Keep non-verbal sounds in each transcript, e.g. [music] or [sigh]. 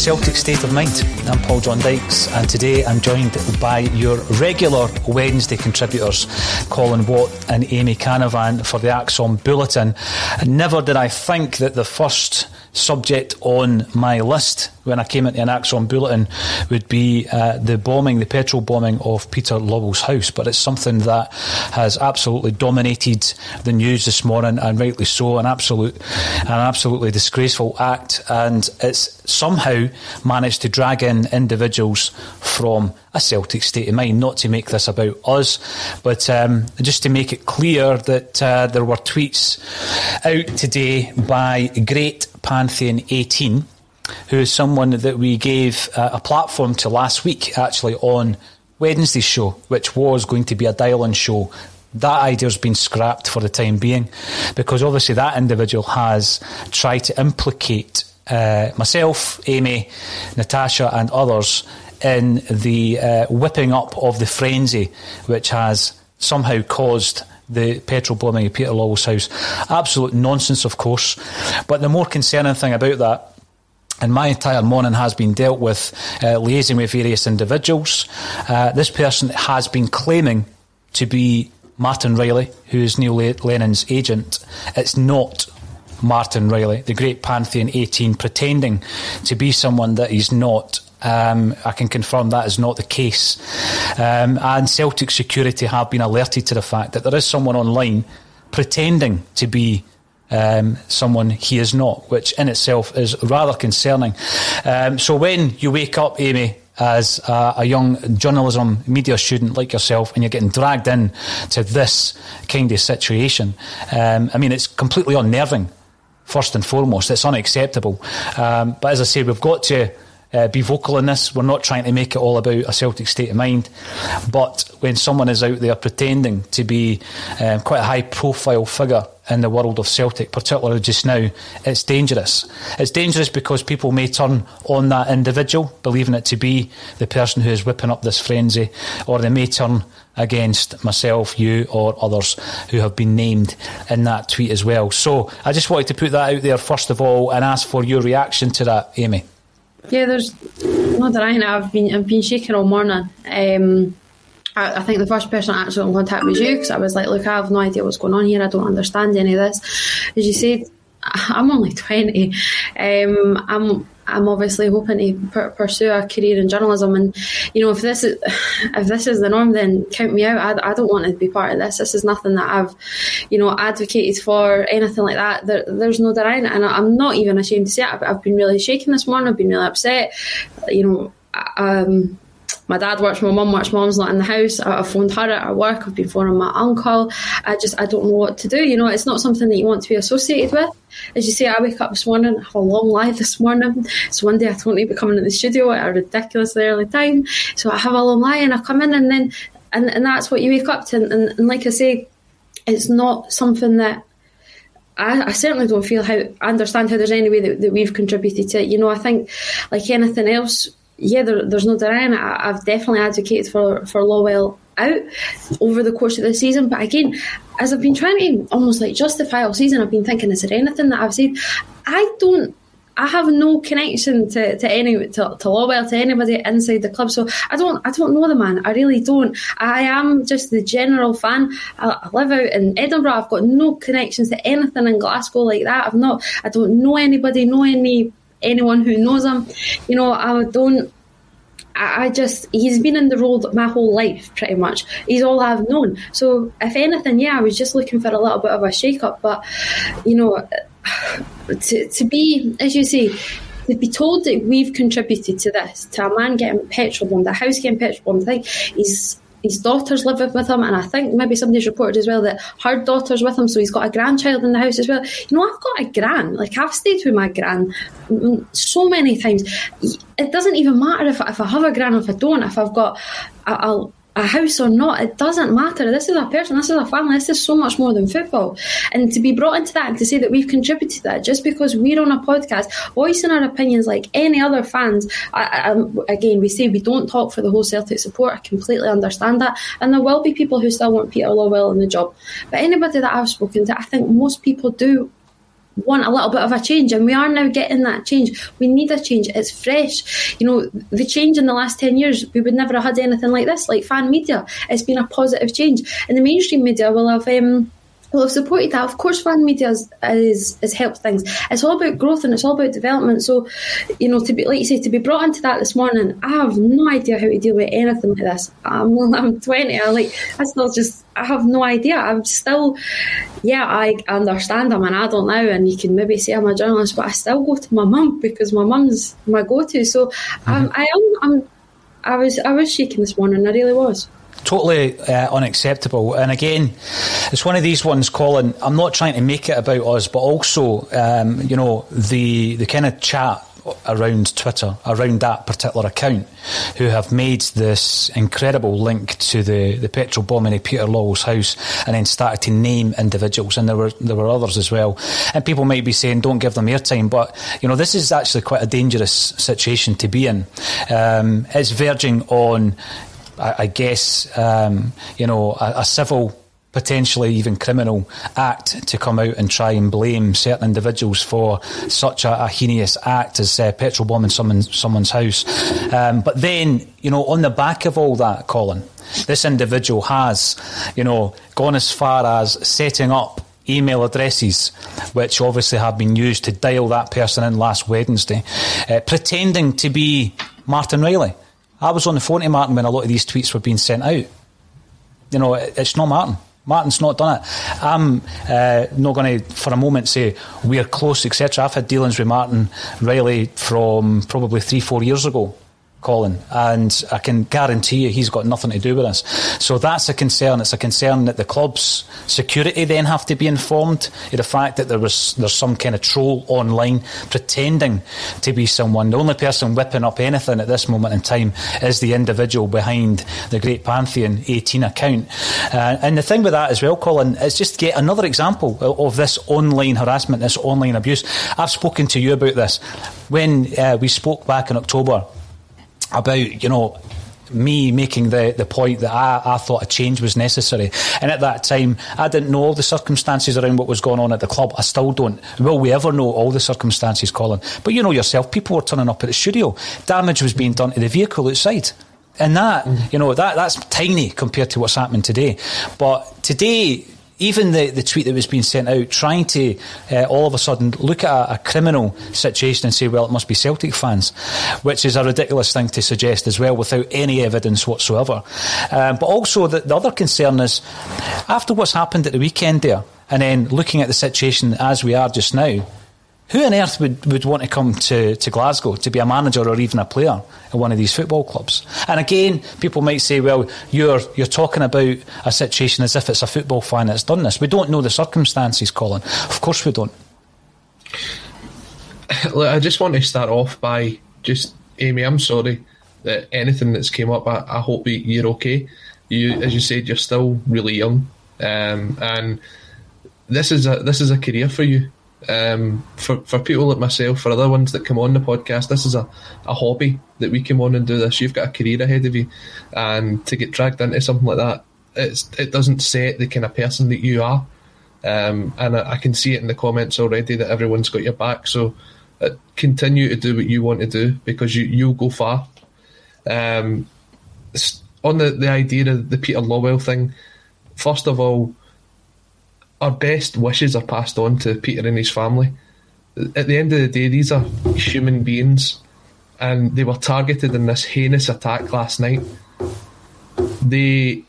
Celtic State of Mind. I'm Paul John Dykes, and today I'm joined by your regular Wednesday contributors, Colin Watt and Amy Canavan, for the ACSOM Bulletin. Never did I think that the first subject on my list when I came into an ACSOM bulletin would be uh, the bombing, the petrol bombing of Peter Lawwell's house. But it's something that has absolutely dominated the news this morning, and rightly so. An absolute, an absolutely disgraceful act, and it's somehow managed to drag in individuals from a Celtic state of mind. Not to make this about us, but um, just to make it clear that uh, there were tweets out today by Great Pantheon 18 who is someone that we gave uh, a platform to last week, actually, on Wednesday's show, which was going to be a dial in show. That idea's been scrapped for the time being because obviously that individual has tried to implicate uh, myself, Amy, Natasha, and others in the uh, whipping up of the frenzy which has somehow caused the petrol bombing of Peter Lawwell's house. Absolute nonsense, of course. But the more concerning thing about that and my entire morning has been dealt with uh, liaising with various individuals. Uh, this person has been claiming to be Martin Riley, who is Neil Lennon's agent. It's not Martin Riley, the great Pantheon 18, pretending to be someone that he's not. Um, I can confirm that is not the case. Um, and Celtic security have been alerted to the fact that there is someone online pretending to be um, someone he is not, which in itself is rather concerning. Um, so when you wake up, Amy, as a, a, young journalism media student like yourself and you're getting dragged in to this kind of situation. Um, I mean, it's completely unnerving, first and foremost. It's unacceptable. Um, but as I say, we've got to uh, be vocal in this. We're not trying to make it all about a Celtic state of mind. But when someone is out there pretending to be um, quite a high profile figure in the world of Celtic, particularly just now, it's dangerous. It's dangerous because people may turn on that individual, believing it to be the person who is whipping up this frenzy, or they may turn against myself, you, or others who have been named in that tweet as well. So I just wanted to put that out there first of all and ask for your reaction to that, Amy. Yeah, there's no denying it. I've been I've been shaking all morning. Um, I, I, think the first person I actually got in contact was you because I was like, look, I have no idea what's going on here. I don't understand any of this. As you said, [laughs] I'm only twenty. Um, I'm I'm obviously hoping to pursue a career in journalism. And you know, if this is if this is the norm, then count me out. I, I don't want to be part of this. This is nothing that I've, you know, advocated for anything like that. There, there's no denying and I'm not even ashamed to say it. I've, I've been really shaken this morning. I've been really upset. You know, um, my dad works, my mum works, mom's not in the house. I, I phoned her at her work, I've been phoning my uncle. I just, I don't know what to do. You know, it's not something that you want to be associated with. As you say, I wake up this morning, I have a long lie this morning. So one day I don't need to be coming in the studio at a ridiculously early time. So I have a long lie and I come in and then, and, and that's what you wake up to. And, and, and like I say, it's not something that I, I, certainly don't feel how I understand how there's any way that, that, we've contributed to it. You know, I think like anything else, yeah, there, there's no denying it. I, have definitely advocated for for Lawwell out over the course of the season. But again, as I've been trying to almost like justify all season, I've been thinking, is there anything that I've said? I don't. I have no connection to, to any to, to Lawwell to anybody inside the club, so I don't I don't know the man. I really don't. I am just the general fan. I, I live out in Edinburgh. I've got no connections to anything in Glasgow like that. I've not. I don't know anybody. Know any anyone who knows him. You know, I don't. I just he's been in the role my whole life pretty much. He's all I've known. So if anything, yeah, I was just looking for a little bit of a shake up. But you know, [sighs] to to be as you say, to be told that we've contributed to this, to a man getting petrol bombed, a house getting petrol bombed, I think he's his daughters live with him, and I think maybe somebody's reported as well that her daughter's with him, so he's got a grandchild in the house as well. You know, I've got a gran. Like I've stayed with my gran so many times. It doesn't even matter if, if I have a gran or if I don't. If I've got, I'll a house or not, it doesn't matter. This is a person, this is a family, this is so much more than football. And to be brought into that and to say that we've contributed to that just because we're on a podcast, voicing our opinions like any other fans, I, I, again, we say we don't talk for the whole Celtic support. I completely understand that. And there will be people who still want Peter Lawwell in the job. But anybody that I've spoken to, I think most people do want a little bit of a change, and we are now getting that change. We need a change. It's fresh. You know, the change in the last 10 years, we would never have had anything like this, like fan media. It's been a positive change. And the mainstream media will have. Um, well, I've supported that. Of course, fan media has, has, has, helped things. It's all about growth and it's all about development. So, you know, to be like you say, to be brought into that this morning, I have no idea how to deal with anything like this. I'm, [laughs] I'm 20. I like, I still just, I have no idea. I'm still, yeah, I understand I'm an adult now, and you can maybe say I'm a journalist, but I still go to my mum because my mum's my go-to. So, mm-hmm. um, I am, I'm, I was, I was shaking this morning. I really was totally uh, unacceptable. And again, it's one of these ones, Colin. I'm not trying to make it about us, but also, um, you know, the the kind of chat around Twitter, around that particular account, who have made this incredible link to the, the petrol bombing at Peter Lawwell's house and then started to name individuals. And there were there were others as well. And people might be saying, don't give them airtime. But, you know, this is actually quite a dangerous situation to be in. Um, it's verging on I, I guess, um, you know, a, a civil potentially even criminal act to come out and try and blame certain individuals for such a, a heinous act as uh, petrol bombing someone, someone's house. Um, but then, you know, on the back of all that, Colin, this individual has, you know, gone as far as setting up email addresses, which obviously have been used to dial that person in last Wednesday, uh, pretending to be Martin Riley. I was on the phone to Martin when a lot of these tweets were being sent out. You know, it's not Martin. Martin's not done it. I'm uh, not going to, for a moment, say we're close, etc. I've had dealings with Martin Riley from probably three, four years ago. Colin, and I can guarantee you he's got nothing to do with this. So that's a concern. It's a concern that the club's security then have to be informed of the fact that there was there's some kind of troll online pretending to be someone. The only person whipping up anything at this moment in time is the individual behind the Great Pantheon 18 account. Uh, and the thing with that as well, Colin, is just yet another example of this online harassment, this online abuse. I've spoken to you about this when uh, we spoke back in October about, you know, me making the, the point that I, I thought a change was necessary. And at that time, I didn't know all the circumstances around what was going on at the club. I still don't. Will we ever know all the circumstances, Colin? But you know yourself, people were turning up at the studio. Damage was being done to the vehicle outside. And that, mm. you know, that that's tiny compared to what's happening today. But today, even the, the tweet that was being sent out, trying to uh, all of a sudden look at a, a, criminal situation and say, well, it must be Celtic fans, which is a ridiculous thing to suggest as well without any evidence whatsoever. Um, but also, the, the other concern is after what's happened at the weekend there, and then looking at the situation as we are just now, who on earth would, would want to come to, to Glasgow to be a manager or even a player in one of these football clubs? And again, people might say, well, you're, you're talking about a situation as if it's a football fan that's done this. We don't know the circumstances, Colin. Of course we don't. [laughs] Look, I just want to start off by just, Amy, I'm sorry that anything that's came up, I, I hope you're okay. You, as you said, you're still really young. Um, and this is a this is a career for you um, for for people like myself, for other ones that come on the podcast, this is a, a hobby that we come on and do this. You've got a career ahead of you, and to get dragged into something like that, it's it doesn't set the kind of person that you are. Um, and I, I, can see it in the comments already that everyone's got your back. So uh, continue to do what you want to do because you you'll go far. Um, on the the idea of the Peter Lawwell thing, first of all our best wishes are passed on to Peter and his family. At the end of the day, these are human beings, and they were targeted in this heinous attack last night. They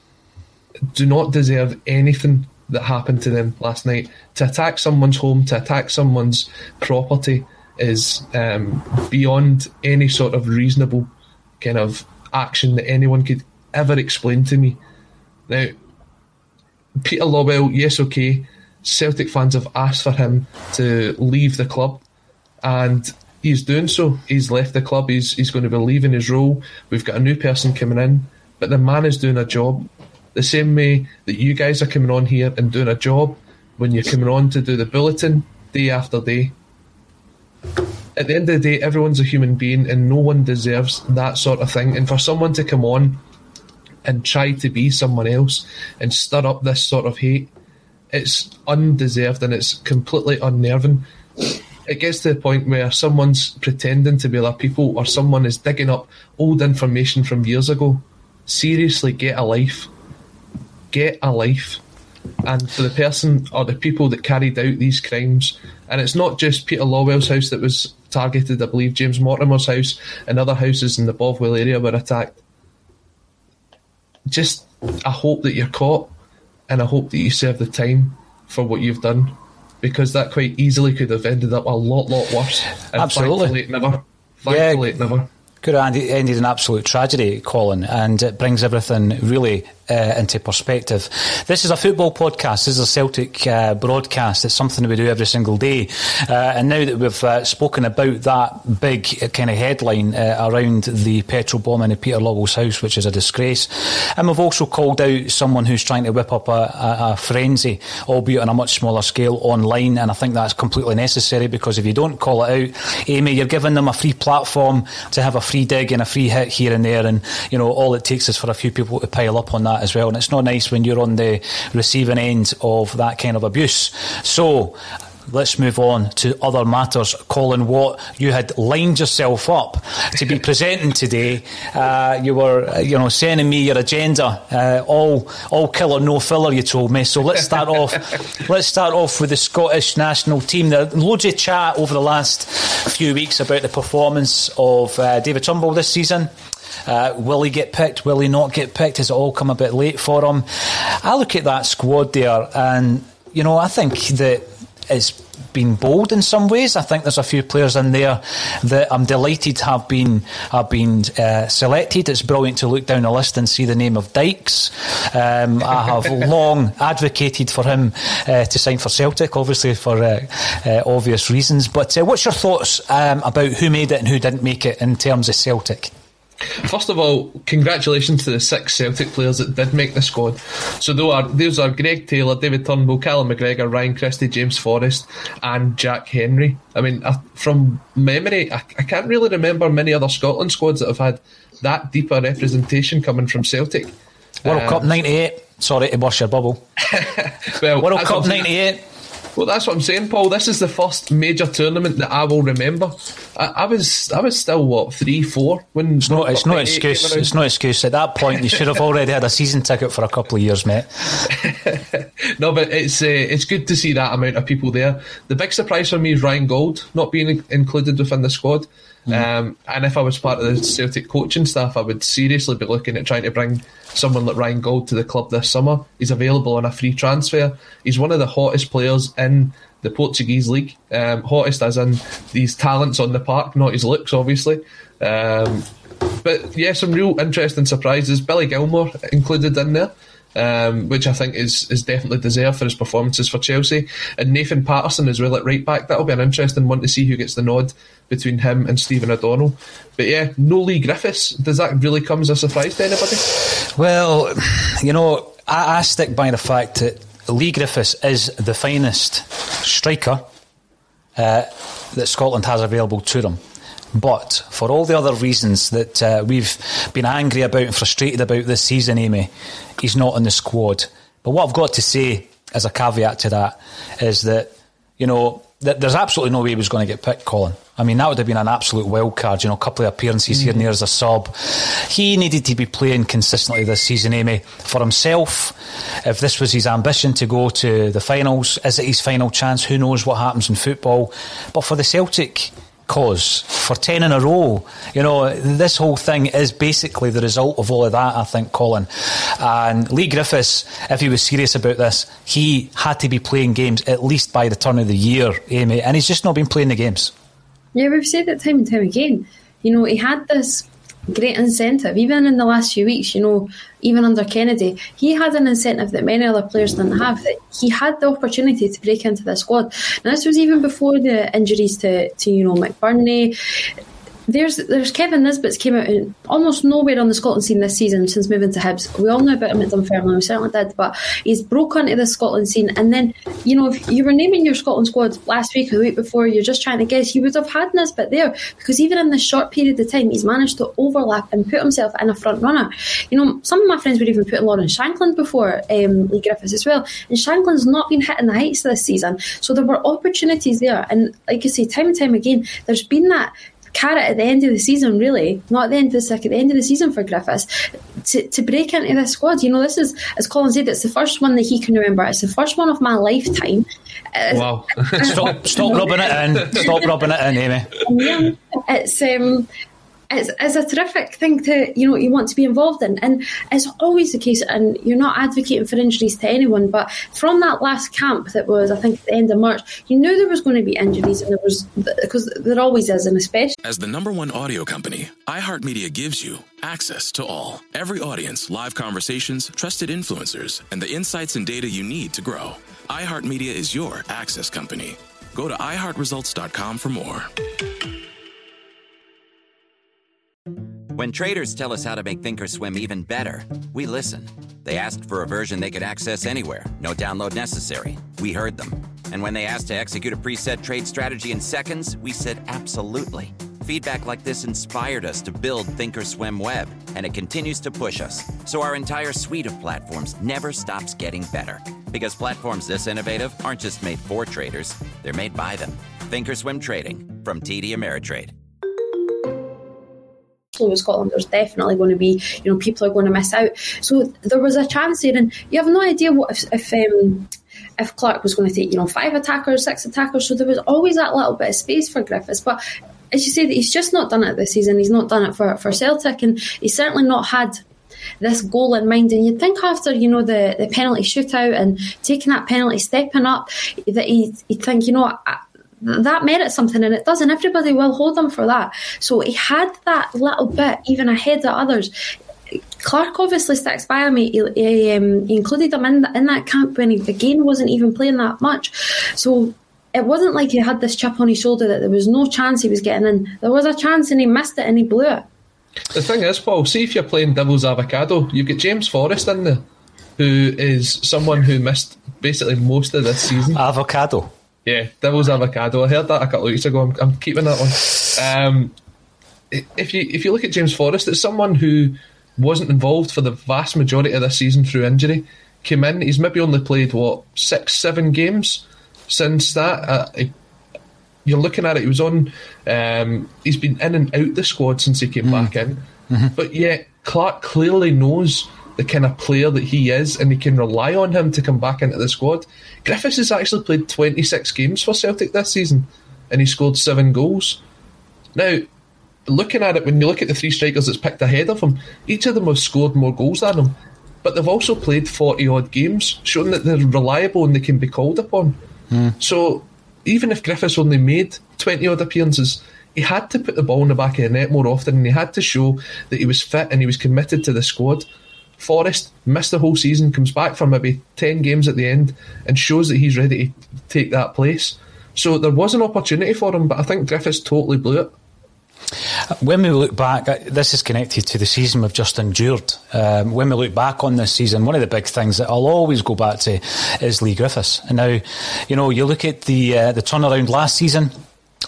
do not deserve anything that happened to them last night. To attack someone's home, to attack someone's property, is um, beyond any sort of reasonable kind of action that anyone could ever explain to me. Now, Peter Lawwell, yes, okay. Celtic fans have asked for him to leave the club, and he's doing so. He's left the club. He's he's going to be leaving his role. We've got a new person coming in, but the man is doing a job. The same way that you guys are coming on here and doing a job when you're coming on to do the bulletin day after day. At the end of the day, everyone's a human being, and no one deserves that sort of thing. And for someone to come on and try to be someone else and stir up this sort of hate. It's undeserved and it's completely unnerving. It gets to the point where someone's pretending to be other people or someone is digging up old information from years ago. Seriously, get a life. Get a life. And for the person or the people that carried out these crimes, and it's not just Peter Lawwell's house that was targeted, I believe James Mortimer's house and other houses in the Bothwell area were attacked just I hope that you're caught, and I hope that you serve the time for what you've done, because that quite easily could have ended up a lot, lot worse. And Absolutely, it never. Thankfully, yeah. it never could have ended in absolute tragedy, Colin, and it brings everything really uh, into perspective. This is a football podcast. This is a Celtic uh, broadcast. It's something that we do every single day. Uh, and now that we've uh, spoken about that big uh, kind of headline uh, around the petrol bombing at Peter Lawwell's house, which is a disgrace, and we've also called out someone who's trying to whip up a, a, a frenzy, albeit on a much smaller scale, online. And I think that's completely necessary because if you don't call it out, Amy, you're giving them a free platform to have a free dig and a free hit here and there. And, you know, all it takes is for a few people to pile up on that as well. And it's not nice when you're on the receiving end of that kind of abuse. So, let's move on to other matters. Colin Watt, you had lined yourself up to be [laughs] presenting today. Uh, you were, you know, sending me your agenda, uh, all all killer, no filler. You told me. So let's start [laughs] off. Let's start off with the Scottish national team. There loads of chat over the last few weeks about the performance of uh, David Turnbull this season. Uh, will he get picked? Will he not get picked? Has it all come a bit late for him? I look at that squad there, and you know, I think that it's been bold in some ways. I think there's a few players in there that I'm delighted have been have been uh, selected. It's brilliant to look down the list and see the name of Dykes. Um, I have [laughs] long advocated for him uh, to sign for Celtic, obviously for uh, uh obvious reasons. But uh, what's your thoughts um, about who made it and who didn't make it in terms of Celtic? First of all, congratulations to the six Celtic players that did make the squad. So those are, those are Greg Taylor, David Turnbull, Callum McGregor, Ryan Christie, James Forrest, and Jack Hendry. I mean, from memory, I, I can't really remember many other Scotland squads that have had that deeper representation coming from Celtic. World um, Cup 98. Sorry to burst your bubble. [laughs] well, World Cup 98. Well, that's what I'm saying, Paul. This is the first major tournament that I will remember. I, I was, I was still what three, four when. It's not, it's no excuse. It's no excuse. At that point, you should have already had a season ticket for a couple of years, mate. [laughs] no, but it's uh, it's good to see that amount of people there. The big surprise for me is Ryan Gauld not being included within the squad. Mm. Um, and if I was part of the Celtic coaching staff, I would seriously be looking at trying to bring someone like Ryan Gauld to the club this summer. He's available on a free transfer. He's one of the hottest players in the Portuguese league. Um, hottest as in these talents on the park, not his looks, obviously. Um, but yeah, some real interesting surprises. Billy Gilmour included in there um, which I think is is definitely deserved for his performances for Chelsea. And Nathan Patterson as well at right back. That'll be an interesting one to see who gets the nod between him and Stephen O'Donnell. But yeah, no Leigh Griffiths. Does that really come as a surprise to anybody? Well, you know, I, I stick by the fact that Leigh Griffiths is the finest striker uh, that Scotland has available to them. But for all the other reasons that uh, we've been angry about and frustrated about this season, Amy, he's not in the squad. But what I've got to say as a caveat to that is that, you know, there's absolutely no way he was going to get picked, Colin. I mean, that would have been an absolute wild card, you know, a couple of appearances mm. here and there as a sub. He needed to be playing consistently this season, Amy, for himself. If this was his ambition to go to the finals, is it his final chance? Who knows what happens in football? But for the Celtic cause for 10 in a row. You know, this whole thing is basically the result of all of that, I think, Colin. And Leigh Griffiths, if he was serious about this, he had to be playing games at least by the turn of the year, Amy, and he's just not been playing the games. Yeah, we've said that time and time again. You know, he had this great incentive. Even in the last few weeks, you know, even under Kennedy, he had an incentive that many other players didn't have. That he had the opportunity to break into the squad. Now, this was even before the injuries to, to you know McBurnie, there's there's Kevin Nisbet's came out in almost nowhere on the Scotland scene this season since moving to Hibs. We all know about him at Dunfermline, we certainly did, but he's broke onto the Scotland scene. And then, you know, if you were naming your Scotland squad last week or the week before, you're just trying to guess, you would have had Nisbet there because even in this short period of time, he's managed to overlap and put himself in a front runner. You know, some of my friends would even put Lawrence Shankland before um, Leigh Griffiths as well, and Shankland's not been hitting the heights this season. So there were opportunities there, and like I say, time and time again, there's been that carrot at the end of the season, really, not at the end of the at the end of the season for Griffiths, to, to break into this squad. You know, this is, as Colin said, it's the first one that he can remember. It's the first one of my lifetime. Wow. [laughs] stop, stop rubbing it in. Stop rubbing it in, Amy. [laughs] It's, um, it's, a terrific thing to you know you want to be involved in. And it's always the case and you're not advocating for injuries to anyone but from that last camp that was I think at the end of March you knew there was going to be injuries and there was because there always is and especially as the number one audio company iHeartMedia gives you access to all. Every audience live conversations trusted influencers and the insights and data you need to grow. iHeartMedia is your access company. Go to iHeartResults.com for more when traders tell us how to make Thinkorswim even better, we listen. They asked for a version they could access anywhere, no download necessary. We heard them. And when they asked to execute a preset trade strategy in seconds, we said absolutely. Feedback like this inspired us to build Thinkorswim Web, and it continues to push us. So our entire suite of platforms never stops getting better. Because platforms this innovative aren't just made for traders, they're made by them. Thinkorswim Trading from TD Ameritrade with Scotland, there's definitely going to be, you know, people are going to miss out. So there was a chance there, and you have no idea what if, if um, if Clarke was going to take, you know, five attackers, six attackers. So there was always that little bit of space for Griffiths. But as you say, that he's just not done it this season. He's not done it for, for Celtic, and he's certainly not had this goal in mind. And you'd think after, you know, the, the penalty shootout and taking that penalty, stepping up, that he'd, he'd think, you know, I, that merits something and it does and everybody will hold him for that so he had that little bit even ahead of others Clarke obviously sticks by him. He, he, um, he included him in, the, in that camp when he again wasn't even playing that much. So it wasn't like he had this chip on his shoulder that there was no chance he was getting in. There was a chance and he missed it and he blew it. The thing is, Paul, see if you're playing Devil's Avocado, you've got James Forrest in there, who is someone who missed basically most of this season. Avocado. Yeah, Devil's Avocado. I heard that a couple of weeks ago. I'm, I'm keeping that one. Um, if you if you look at James Forrest, it's someone who wasn't involved for the vast majority of this season through injury. Came in, he's maybe only played what six, seven games since that. Uh, you're looking at it. He was on. Um, he's been in and out the squad since he came mm. back in, mm-hmm. but yet Clarke clearly knows the kind of player that he is, and he can rely on him to come back into the squad. Griffiths has actually played 26 games for Celtic this season, and he scored seven goals. Now, looking at it, when you look at the three strikers that's picked ahead of him, each of them have scored more goals than him. But they've also played 40 odd games, showing that they're reliable and they can be called upon. Mm. So even if Griffiths only made 20 odd appearances, he had to put the ball in the back of the net more often and he had to show that he was fit and he was committed to the squad. Forrest missed the whole season, comes back for maybe 10 games at the end and shows that he's ready to take that place. So there was an opportunity for him, but I think Griffiths totally blew it. When we look back, uh, this is connected to the season we've just endured. Um, when we look back on this season, one of the big things that I'll always go back to is Leigh Griffiths. And now, you know, you look at the uh, the turnaround last season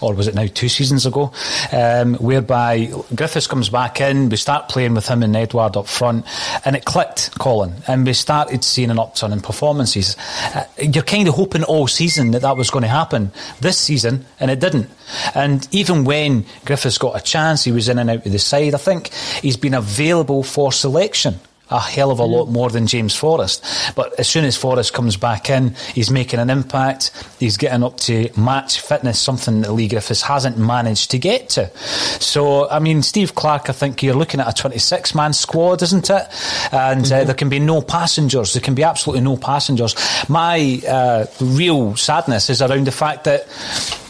or was it now two seasons ago, um, whereby Griffiths comes back in, we start playing with him and Edouard up front, and it clicked, Colin, and we started seeing an upturn in performances. Uh, you're kind of hoping all season that that was going to happen this season, and it didn't. And even when Griffiths got a chance, he was in and out of the side. I think he's been available for selection a hell of a lot more than James Forrest. But as soon as Forrest comes back in, he's making an impact. He's getting up to match fitness, something that Leigh Griffiths hasn't managed to get to. So, I mean, Steve Clarke, I think you're looking at a 26 man squad, isn't it? And uh, mm-hmm. uh, there can be no passengers. There can be absolutely no passengers. My uh, real sadness is around the fact that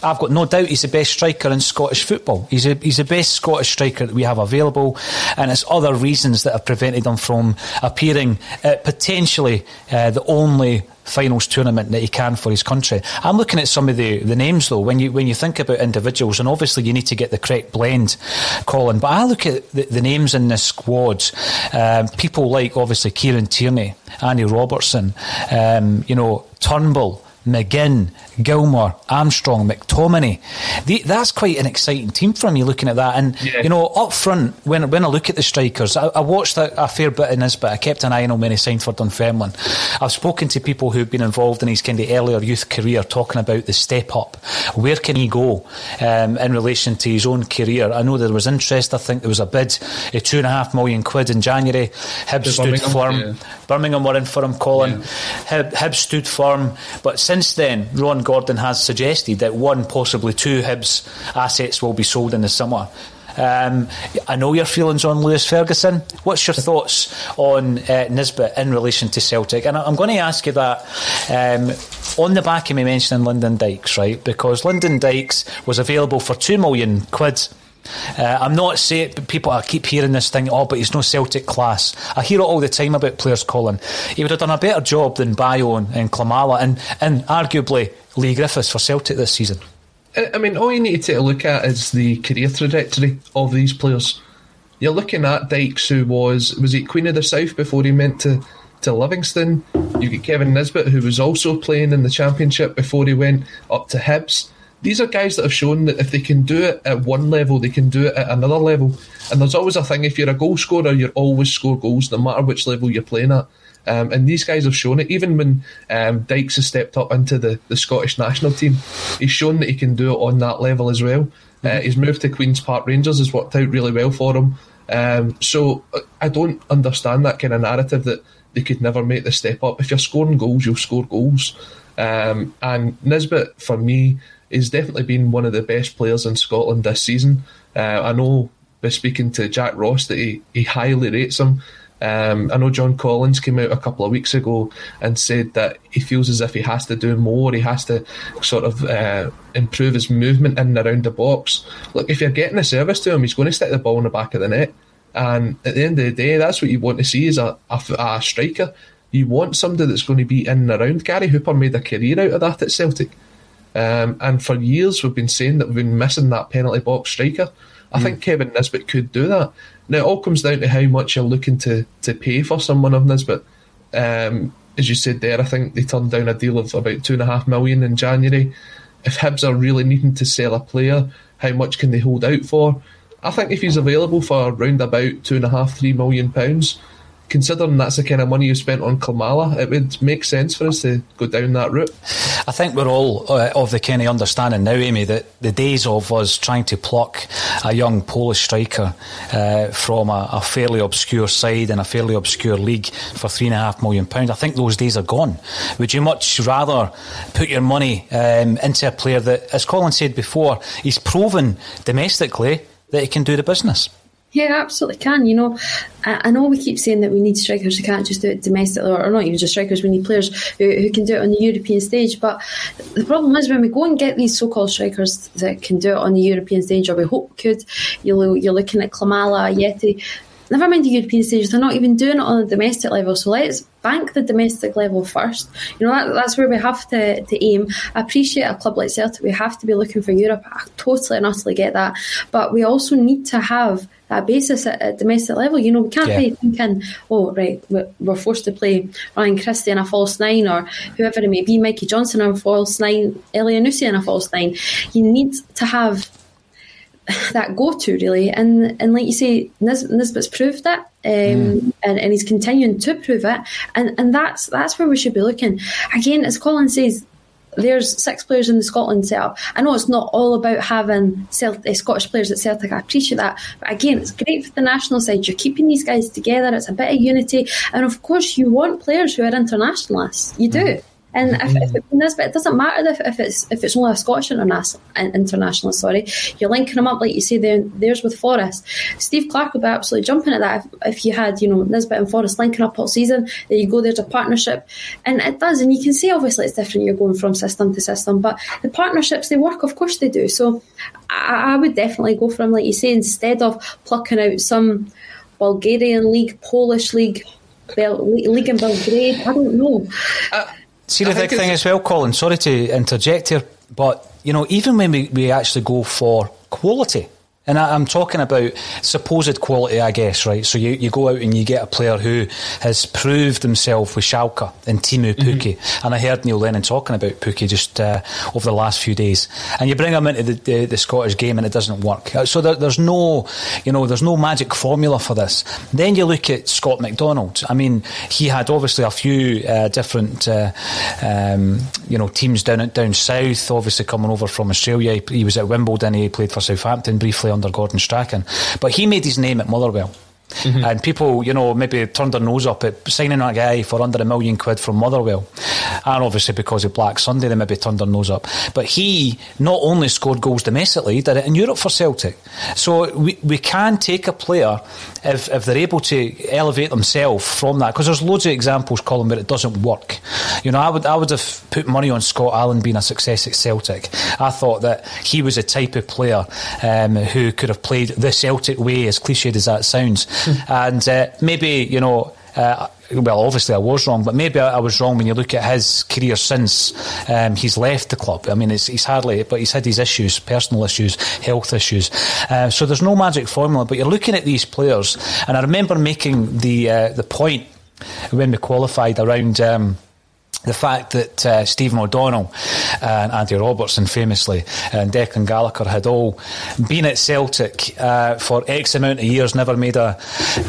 I've got no doubt he's the best striker in Scottish football. He's a, he's the best Scottish striker that we have available, and it's other reasons that have prevented him from appearing at potentially uh, the only finals tournament that he can for his country. I'm looking at some of the, the names though. When you when you think about individuals, and obviously you need to get the correct blend, Colin. But I look at the, the names in this squad. Um, people like obviously Kieran Tierney, Andy Robertson, um, you know Turnbull. McGinn, Gilmour, Armstrong, McTominay. The, that's quite an exciting team for me looking at that. And, yeah. you know, up front, when, when I look at the strikers, I, I watched a, a, fair bit in this, but I kept an eye on him when he signed for Dunfermline. I've spoken to people who've been involved in his kind of earlier youth career talking about the step up. Where can he go um, in relation to his own career? I know there was interest. I think there was a bid, a two and a half million quid in January. Hibs stood Birmingham, firm. Yeah. Birmingham were in for him, Colin. Yeah. Hib, Hibs stood firm. But since then, Ron Gordon has suggested that one, possibly two Hibs assets will be sold in the summer. Um, I know your feelings on Lewis Ferguson. What's your thoughts on uh, Nisbet in relation to Celtic? And I'm going to ask you that um, on the back of me mentioning Lyndon Dykes, right? Because Lyndon Dykes was available for two million quid. Uh, I'm not saying people. I keep hearing this thing. Oh, but he's no Celtic class. I hear it all the time about players calling. He would have done a better job than Bayo and, Klimala, and and arguably Leigh Griffiths for Celtic this season. I mean, all you need to take a look at is the career trajectory of these players. You're looking at Dykes, who was was he Queen of the South before he went to to Livingston. You get Kevin Nisbet, who was also playing in the Championship before he went up to Hibs these are guys that have shown that if they can do it at one level, they can do it at another level. And there's always a thing if you're a goal scorer, you always score goals, no matter which level you're playing at. Um, and these guys have shown it. Even when um, Dykes has stepped up into the, the Scottish national team, he's shown that he can do it on that level as well. Uh, mm-hmm. his move to Queen's Park Rangers has worked out really well for him. Um, so uh, I don't understand that kind of narrative that they could never make the step up. If you're scoring goals, you'll score goals. Um, and Nisbet, for me, is definitely been one of the best players in Scotland this season. Uh, I know by speaking to Jack Ross that he, he highly rates him. Um, I know John Collins came out a couple of weeks ago and said that he feels as if he has to do more. He has to sort of uh, improve his movement in and around the box. Look, if you're getting a service to him, he's going to stick the ball in the back of the net. And at the end of the day, that's what you want to see is a, a, a striker. You want somebody that's going to be in and around. Gary Hooper made a career out of that at Celtic. Um, and for years, we've been saying that we've been missing that penalty box striker. I mm. think Kevin Nisbet could do that. Now, it all comes down to how much you're looking to, to pay for someone of Nisbet. Um, as you said there, I think they turned down a deal of about two and a half million in January. If Hibs are really needing to sell a player, how much can they hold out for? I think if he's available for around about two and a half, three million pounds, considering that's the kind of money you spent on Klimala, it would make sense for us to go down that route. I think we're all uh, of the kind of understanding now, Amy, that the days of us trying to pluck a young Polish striker uh, from a, a, fairly obscure side in a fairly obscure league for three and a half million pounds, I think those days are gone. Would you much rather put your money um, into a player that, as Colin said before, he's proven domestically that he can do the business. Yeah, absolutely can. You know, I, know we keep saying that we need strikers who can't just do it domestically, or, not even just strikers. We need players who, who, can do it on the European stage. But the problem is when we go and get these so-called strikers that can do it on the European stage, or we hope could. You're, you're looking at Klimala, Yeti never mind the European stage, they're not even doing it on a domestic level. So let's bank the domestic level first. You know, that, that's where we have to, to aim. I appreciate a club like Celtic, we have to be looking for Europe. I totally and utterly get that. But we also need to have that basis at, at domestic level. You know, we can't yeah. be thinking, oh, right, we're forced to play Ryan Christie in a false nine or whoever it may be, Mikey Johnston in a false nine, Elyounoussi in a false nine. You need to have that go to really, and and like you say, Nis- Nisbet's proved it, um, mm. and, and he's continuing to prove it, and and that's that's where we should be looking. Again, as Colin says, there's six players in the Scotland setup. I know it's not all about having Celt- uh, Scottish players at Celtic. I appreciate that, but again, it's great for the national side. You're keeping these guys together. It's a bit of unity, and of course, you want players who are internationalists. You do. Mm. And if, if it, Nisbet, it doesn't matter if, if it's if it's only a Scottish international, international, sorry, you're linking them up like you say. There, there's with Forrest. Steve Clarke would be absolutely jumping at that if, if you had you know Nisbet and Forrest linking up all season. There you go. There's a partnership, and it does. And you can see obviously it's different. You're going from system to system, but the partnerships they work. Of course they do. So I, I would definitely go for them, like you say, instead of plucking out some Bulgarian league, Polish league, Bel- league in Belgrade. I don't know. Uh, See the big thing as well, Colin. Sorry to interject here, but you know, even when we, we actually go for quality, and I, am talking about supposed quality, I guess, right? So you, you go out and you get a player who has proved himself with Schalke and mm-hmm. Pukki. Mm-hmm. And I heard Neil Lennon talking about Pukki just uh, over the last few days. And you bring him into the, the, the Scottish game and it doesn't work. Uh, so there, there's no, you know, there's no magic formula for this. Then you look at Scott McDonald. I mean, he had obviously a few uh, different, uh, um, you know, teams down down south. Obviously coming over from Australia, he, he was at Wimbledon. He played for Southampton briefly under Gordon Strachan. But he made his name at Motherwell. Mm-hmm. And people, you know, maybe turned their nose up at signing that guy for under a million quid from Motherwell. And obviously because of Black Sunday, they maybe turned their nose up. But he not only scored goals domestically, he did it in Europe for Celtic. So we, we can take a player if, if they're able to elevate themselves from that. Because there's loads of examples, Colin, where it doesn't work. You know, I would, I would have put money on Scott Allen being a success at Celtic. I thought that he was a type of player um, who could have played the Celtic way, as cliched as that sounds and uh, maybe you know. Uh, well, obviously I was wrong, but maybe I, was wrong when you look at his career since um, he's left the club. I mean, he's hardly, but he's had these issues, personal issues, health issues. Uh, so there's no magic formula. But you're looking at these players, and I remember making the uh, the point when we qualified around. Um, the fact that uh, Stephen O'Donnell and Andy Robertson famously and Declan Gallagher had all been at Celtic uh, for X amount of years, never made a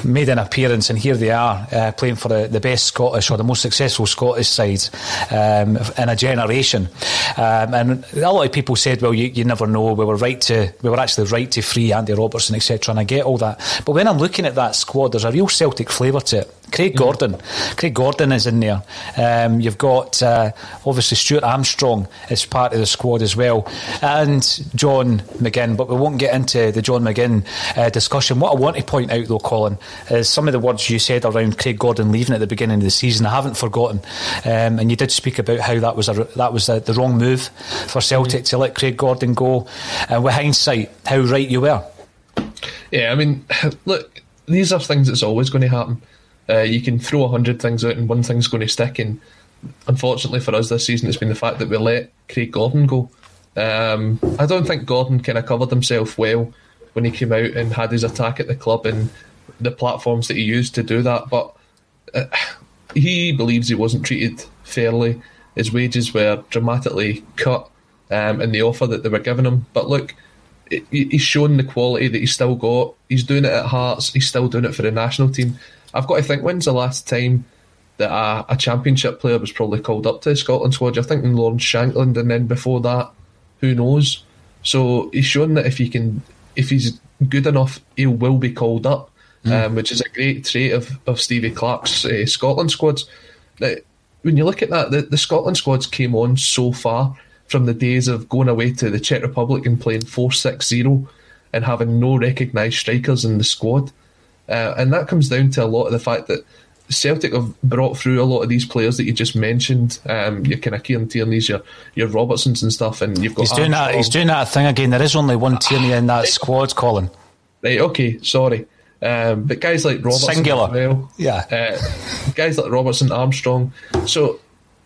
made an appearance, and here they are uh, playing for the, the, best Scottish or the most successful Scottish side um, in a generation. Um, and a lot of people said, "Well, you, you never know. We were right to we were actually right to free Andy Robertson, etc." And I get all that, but when I'm looking at that squad, there's a real Celtic flavour to it. Craig Gordon. Craig Gordon is in there. Um, you've got uh, obviously Stuart Armstrong as part of the squad as well, and John McGinn. But we won't get into the John McGinn uh, discussion. What I want to point out, though, Colin, is some of the words you said around Craig Gordon leaving at the beginning of the season. I haven't forgotten, um, and you did speak about how that was a, that was a, the wrong move for Celtic to let Craig Gordon go. And with hindsight, how right you were. Yeah, I mean, [laughs] look, these are things that's always going to happen. Uh, you can throw a hundred things out and one thing's going to stick. And unfortunately for us this season, it's been the fact that we let Craig Gordon go. Um, I don't think Gordon kind of covered himself well when he came out and had his attack at the club and the platforms that he used to do that. But uh, he believes he wasn't treated fairly. His wages were dramatically cut um, in the offer that they were giving him. But look, he's shown the quality that he's still got. He's doing it at Hearts. He's still doing it for the national team. I've got to think when's the last time that a, a championship player was probably called up to the Scotland squad? You're thinking Lawrence Shankland, and then before that, who knows? So he's shown that if he can, if he's good enough, he will be called up, mm. um, which is a great trait of, of Stevie Clarke's uh, Scotland squads. Now, when you look at that, the, the Scotland squads came on so far from the days of going away to the Czech Republic and playing 4 6 0 and having no recognised strikers in the squad. Uh, and that comes down to a lot of the fact that Celtic have brought through a lot of these players that you just mentioned. Um, your kind of Kieran Tierney's, your your Robertsons and stuff, and you've got. He's doing that. He's doing that thing again. There is only one Tierney in that squad, Colin. Right. Okay. Sorry. Um, but guys like Robertson, singular, well, yeah. Uh, guys like Robertson, Armstrong. So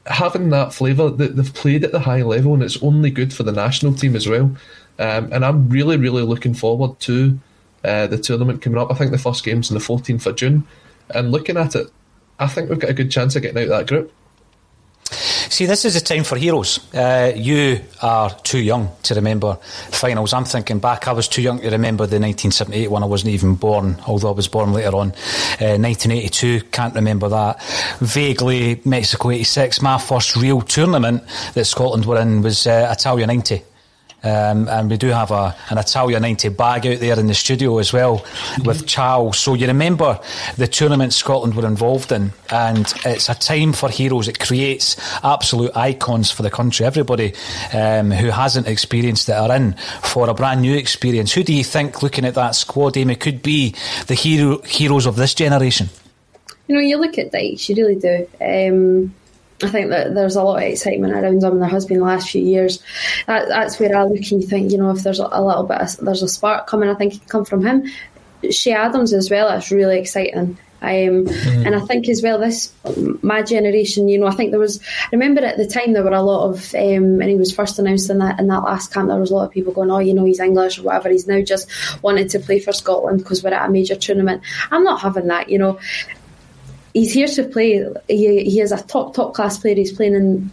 having that flavour, they've played at the high level, and it's only good for the national team as well. Um, and I'm really, really looking forward to uh, the tournament coming up. I think the first game's on the 14th of June. And looking at it, I think we've got a good chance of getting out of that group. See, this is a time for heroes. Uh, you are too young to remember finals. I'm thinking back, I was too young to remember the 1978 one. I wasn't even born, although I was born later on. Uh, 1982, can't remember that. Vaguely, Mexico 86. My first real tournament that Scotland were in was uh, Italia 90. Um, and we do have a, an Italia 90 bag out there in the studio as well with Charles. So you remember the tournament Scotland were involved in, and it's a time for heroes. It creates absolute icons for the country. Everybody um, who hasn't experienced it are in for a brand new experience. Who do you think, looking at that squad, Amy, could be the hero, heroes of this generation? You know, you look at Dykes, you really do. Um, I think that there's a lot of excitement around him and there has been the last few years. That, that's where I look and think, you know, if there's a, little bit, of, there's a spark coming, I think it can come from him. Che Adams as well, that's really exciting. Um, mm. And I think as well, this my generation, you know, I think there was. I remember at the time there were a lot of, um, and he was first announced in that in that last camp. There was a lot of people going, "Oh, you know, he's English or whatever." He's now just wanted to play for Scotland because we're at a major tournament. I'm not having that, you know he's here to play. He, he is a top top class player. He's playing in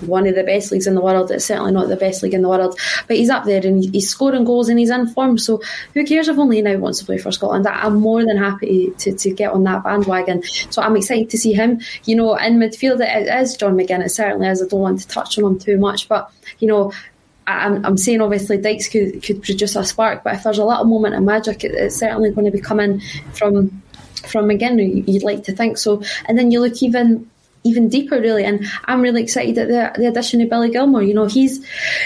one of the best leagues in the world. It's certainly not the best league in the world, but he's up there and he's scoring goals and he's in form. So who cares if only now wants to play for Scotland? I'm more than happy to, to get on that bandwagon. So I'm excited to see him. You know, in midfield it is John McGinn. It certainly is. I don't want to touch on him too much, but you know. I'm, I'm saying obviously Dykes could, could produce a spark, but if there's a little moment of magic, it, it's certainly going to be coming from from again you'd like to think so and then you look even even deeper really and I'm really excited at the, the addition of Billy Gilmour you know he's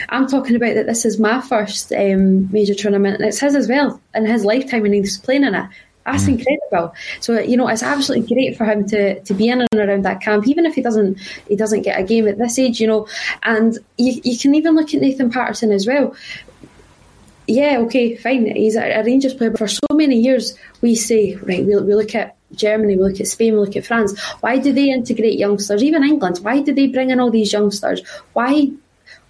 I'm talking about that this is my first um, major tournament and it's his as well in his lifetime and he's playing in it that's mm. incredible. So you know, it's absolutely great for him to to be in and around that camp, even if he doesn't he doesn't get a game at this age, you know. And you, you can even look at Nathan Patterson as well yeah, okay, fine. He's a, Rangers player, but for so many years we say, right, we, we look at Germany, we look at Spain, we look at France. Why do they integrate youngsters? Even England, why do they bring in all these youngsters? Why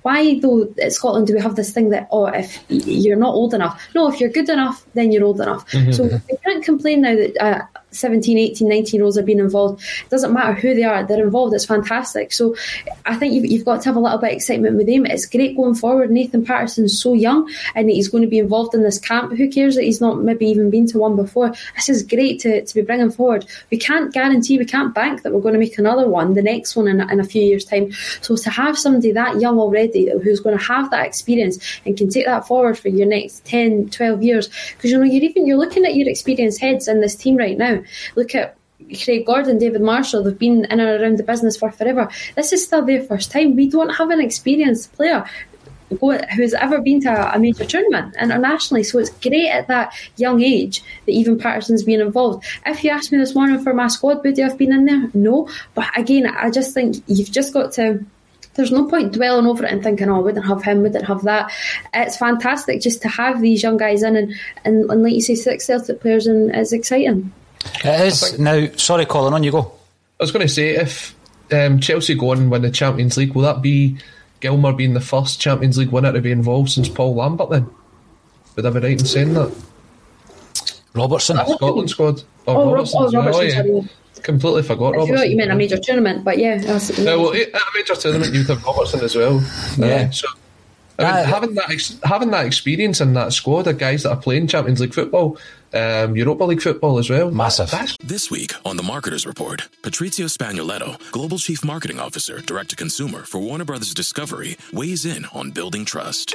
why though at Scotland do we have this thing that oh if you're not old enough no if you're good enough then you're old enough mm-hmm. so we can't complain now that uh, 17, 18, 19 year olds are being involved. It doesn't matter who they are, they're involved. It's fantastic. So I think you've, you've got to have a little bit of excitement with him. It's great going forward. Nathan Patterson's so young and he's going to be involved in this camp. Who cares that he's not maybe even been to one before? This is great to, to be bringing forward. We can't guarantee, we can't bank that we're going to make another one, the next one in, in a few years' time. So to have somebody that young already who's going to have that experience and can take that forward for your next 10, 12 years, because you know, you're even, you're looking at your experienced heads in this team right now. Look at Craig Gordon, David Marshall, they've been in and around the business for forever. This is still their first time. We don't have an experienced player who's ever been to a major tournament internationally. So it's great at that young age that even Patterson's been involved. If you asked me this morning for my squad, would have been in there? No. But again, I just think you've just got to there's no point dwelling over it and thinking, oh, I wouldn't have him, wouldn't have that. It's fantastic just to have these young guys in, and, and, and like you say, six Celtic players, and it's exciting. It is. Now, sorry, Colin, on you go. I was going to say, if um, Chelsea go on and win the Champions League, will that be Gilmour being the first Champions League winner to be involved since Paul Lambert then? Would I be right in saying that? Robertson. That Scotland squad. Oh, oh Robertson. Oh, Robertson oh, yeah. Completely forgot I Robertson. thought you meant a major tournament, but yeah. No, well, at a major tournament, you'd have Robertson as well. Yeah. Uh, so, I mean, uh, having that ex- having that experience in that squad of guys that are playing Champions League football, um, Europa League football as well, massive. This week on the Marketers Report, Patrizio Spagnoletto, Global Chief Marketing Officer, Direct to Consumer for Warner Brothers Discovery, weighs in on building trust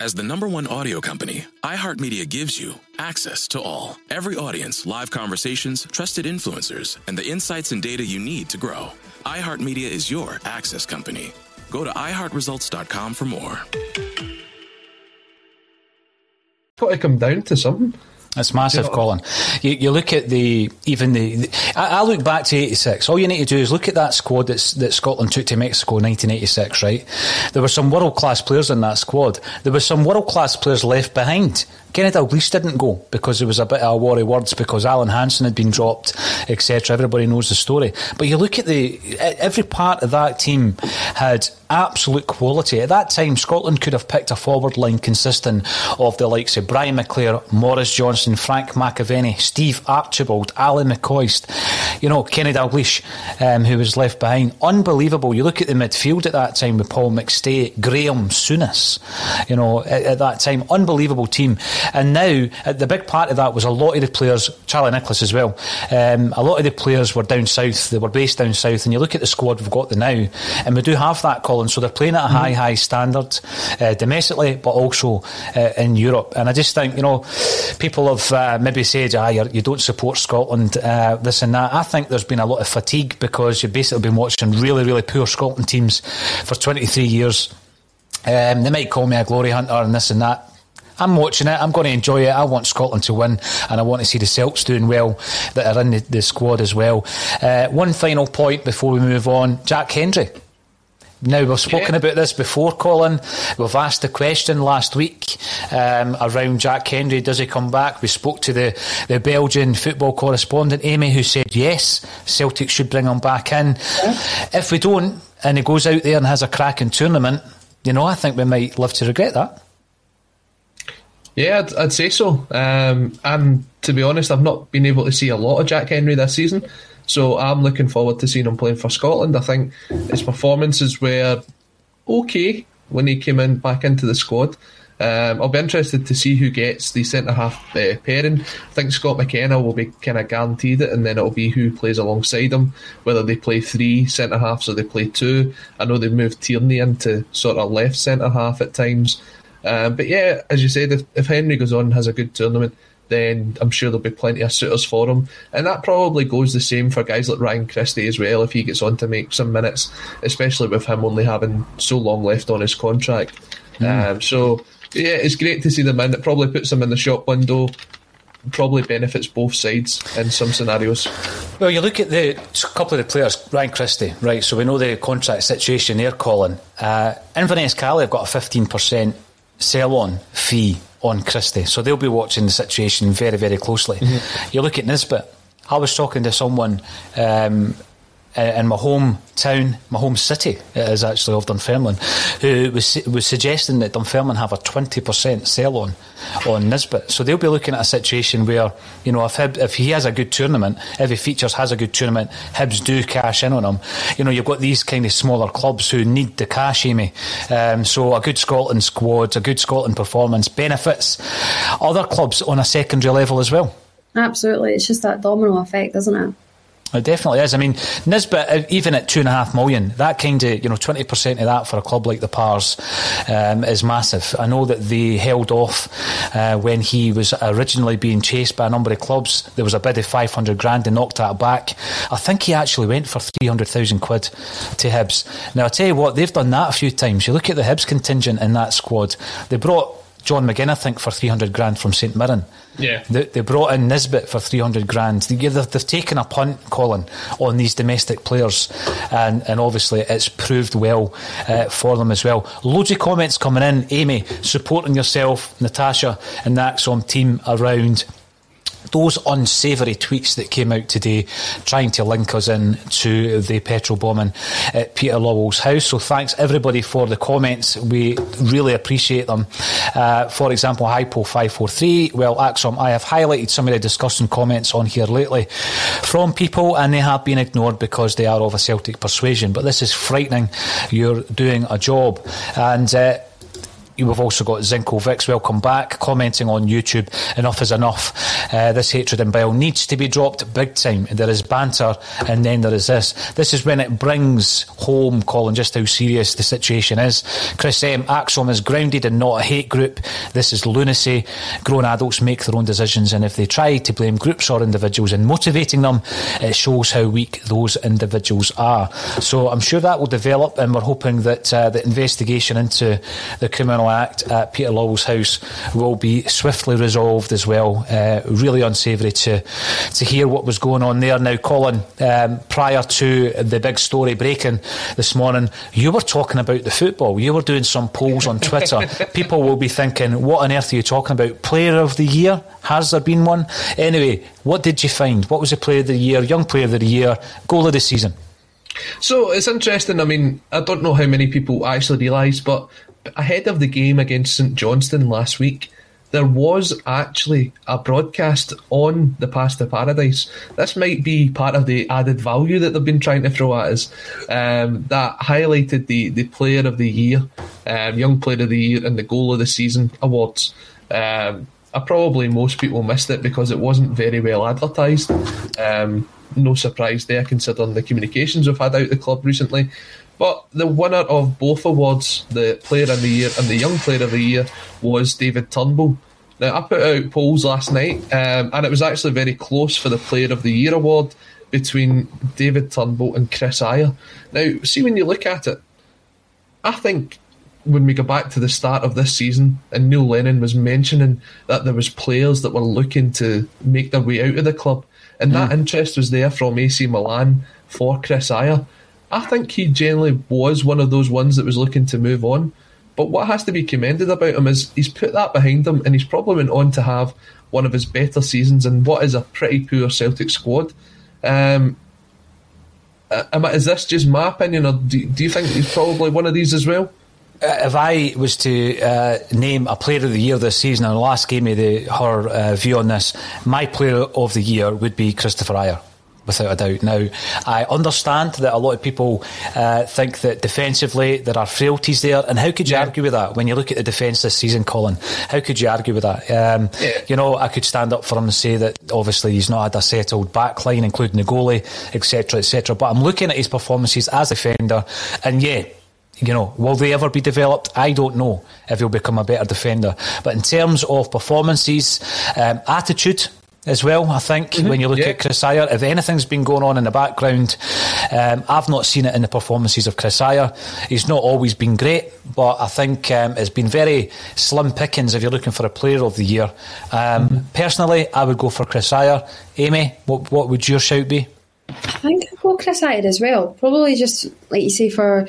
As the number one audio company, iHeartMedia gives you access to all. Every audience, live conversations, trusted influencers, and the insights and data you need to grow. iHeartMedia is your access company. Go to iHeartResults.com for more. Got to come down to something. It's massive, you know, Colin. You, you, look at the even the. the I, I, look back to '86. All you need to do is look at that squad that's, that Scotland took to Mexico in 1986. Right, there were some world class players in that squad. There were some world class players left behind. Kenneth Dalglish didn't go because there was a bit of a war of words because Alan Hansen had been dropped, etc. Everybody knows the story. But you look at the every part of that team had absolute quality. At that time, Scotland could have picked a forward line consisting of the likes of Brian McClair, Maurice Johnston, Frank McAvennie, Steve Archibald, Alan McCoist, you know, Kenny Dalglish, um, who was left behind. Unbelievable. You look at the midfield at that time with Paul McStay, Graeme Souness, you know, at, at that time, unbelievable team. And now, uh, the big part of that was a lot of the players, Charlie Nicholas as well, um, a lot of the players were down south, they were based down south, and you look at the squad we've got the now, and we do have that, Colin, so they're playing at a high, high standard uh, domestically, but also uh, in Europe. And I just think, you know, people have uh, maybe said, ah, you don't support Scotland, uh, this and that. I think there's been a lot of fatigue because you've basically been watching really, really poor Scotland teams for 23 years. Um, they might call me a glory hunter and this and that. I'm watching it. I'm going to enjoy it. I want Scotland to win, and I want to see the Celts doing well that are in the, the squad as well. Uh, one final point before we move on: Jack Hendry. Now, we've spoken yeah. about this before, Colin. We've asked the question last week um, around Jack Hendry. Does he come back? We spoke to the, the Belgian football correspondent, Amy, who said yes, Celtic should bring him back in. Yeah. If we don't, and he goes out there and has a cracking tournament, you know, I think we might live to regret that. Yeah, I'd, I'd say so. Um, and to be honest, I've not been able to see a lot of Jack Hendry this season. So I'm looking forward to seeing him playing for Scotland. I think his performances were okay when he came in back into the squad. Um, I'll be interested to see who gets the centre half uh, pairing. I think Scott McKenna will be kind of guaranteed it, and then it'll be who plays alongside him, whether they play three centre halves or they play two. I know they've moved Tierney into sort of left centre half at times. Um, but yeah, as you said, if, if Hendry goes on and has a good tournament, then I'm sure there'll be plenty of suitors for him. And that probably goes the same for guys like Ryan Christie as well, if he gets on to make some minutes, especially with him only having so long left on his contract. Mm. Um, so, yeah, it's great to see them in. It probably puts them in the shop window. Probably benefits both sides in some scenarios. Well, you look at the couple of the players, Ryan Christie, right? So we know the contract situation there, Colin. Uh, Inverness Caley have got a 15% sell on fee on Christie. So they'll be watching the situation very, very closely. Mm-hmm. You look at Nisbet. I was talking to someone um, in my home town, my home city, it is actually of Dunfermline, who was was suggesting that Dunfermline have a twenty percent sell on on Nisbet. So they'll be looking at a situation where you know if Hib, if he has a good tournament, if he features has a good tournament, Hibs do cash in on him. You know you've got these kind of smaller clubs who need the cash, Amy. Um, so a good Scotland squad, a good Scotland performance benefits other clubs on a secondary level as well. Absolutely, it's just that domino effect, isn't it? It definitely is. I mean, Nisbet, uh, even at two and a half million, that kind of, you know, 20% of that for a club like the Pars um, is massive. I know that they held off uh, when he was originally being chased by a number of clubs. There was a bid of 500 grand and knocked that back. I think he actually went for 300,000 quid to Hibs. Now, I'll tell you what, they've done that a few times. You look at the Hibs contingent in that squad, they brought John McGinn, I think, for 300 grand from St Mirren. Yeah. They, they, brought in Nisbet for 300 grand. They, they've, they've, taken a punt, Colin, on these domestic players, and, and obviously it's proved well uh, for them as well. Loads of comments coming in. Amy, supporting yourself, Natasha, and the ACSOM team around those unsavoury tweets that came out today trying to link us in to the petrol bombing at Peter Lawwell's house. So thanks everybody for the comments. We really appreciate them. Uh, for example, Hypo543, well, ACSOM, I have highlighted some of the discussion comments on here lately from people and they have been ignored because they are of a Celtic persuasion. But this is frightening. You're doing a job. And uh, We've also got Zinko Vix, welcome back, commenting on YouTube. Enough is enough. Uh, this hatred and bile needs to be dropped big time. There is banter, and then there is this. This is when it brings home, Colin, just how serious the situation is. Chris M. ACSOM is grounded and not a hate group. This is lunacy. Grown adults make their own decisions, and if they try to blame groups or individuals in motivating them, it shows how weak those individuals are. So I'm sure that will develop, and we're hoping that uh, the investigation into the criminal Act at Peter Lawwell's house will be swiftly resolved as well. Uh, really unsavoury to to hear what was going on there. Now, Colin, um, prior to the big story breaking this morning, you were talking about the football. You were doing some polls on Twitter. [laughs] People will be thinking, what on earth are you talking about? Player of the year? Has there been one? Anyway, what did you find? What was the player of the year, young player of the year, goal of the season? So it's interesting. I mean, I don't know how many people actually realise, but ahead of the game against St Johnstone last week, there was actually a broadcast on the Path to Paradise. This might be part of the added value that they've been trying to throw at us. Um, that highlighted the, the Player of the Year, um, Young Player of the Year, and the Goal of the Season awards. Um, I probably most people missed it because it wasn't very well advertised. Um, no surprise there, considering the communications we've had out the club recently. But the winner of both awards, the Player of the Year and the Young Player of the Year, was David Turnbull. Now, I put out polls last night, um, and it was actually very close for the Player of the Year award between David Turnbull and Chris Ajer. Now, see, when you look at it, I think when we go back to the start of this season, and Neil Lennon was mentioning that there was players that were looking to make their way out of the club, and mm. that interest was there from AC Milan for Chris Ajer. I think he generally was one of those ones that was looking to move on. But what has to be commended about him is he's put that behind him and he's probably went on to have one of his better seasons in what is a pretty poor Celtic squad. Um, is this just my opinion, or do, do you think he's probably one of these as well? Uh, if I was to uh, name a player of the year this season, and last gave me the, her uh, view on this, my player of the year would be Christopher Ajer without a doubt. Now, I understand that a lot of people uh, think that defensively there are frailties there, and how could you yeah. argue with that when you look at the defence this season, Colin? How could you argue with that? Um, yeah. You know, I could stand up for him and say that obviously he's not had a settled back line, including the goalie, etc., etc. But I'm looking at his performances as a defender, and yeah, you know, will they ever be developed? I don't know if he'll become a better defender. But in terms of performances, um, attitude, as well. I think mm-hmm. when you look yeah. at Chris Ajer, if anything's been going on in the background, um, I've not seen it in the performances of Chris Ajer. He's not always been great, but I think um, it's been very slim pickings if you're looking for a player of the year. Um, mm-hmm. Personally, I would go for Chris Ajer. Amy, what what would your shout be? I think I'd go Chris Ajer as well. Probably just like you say for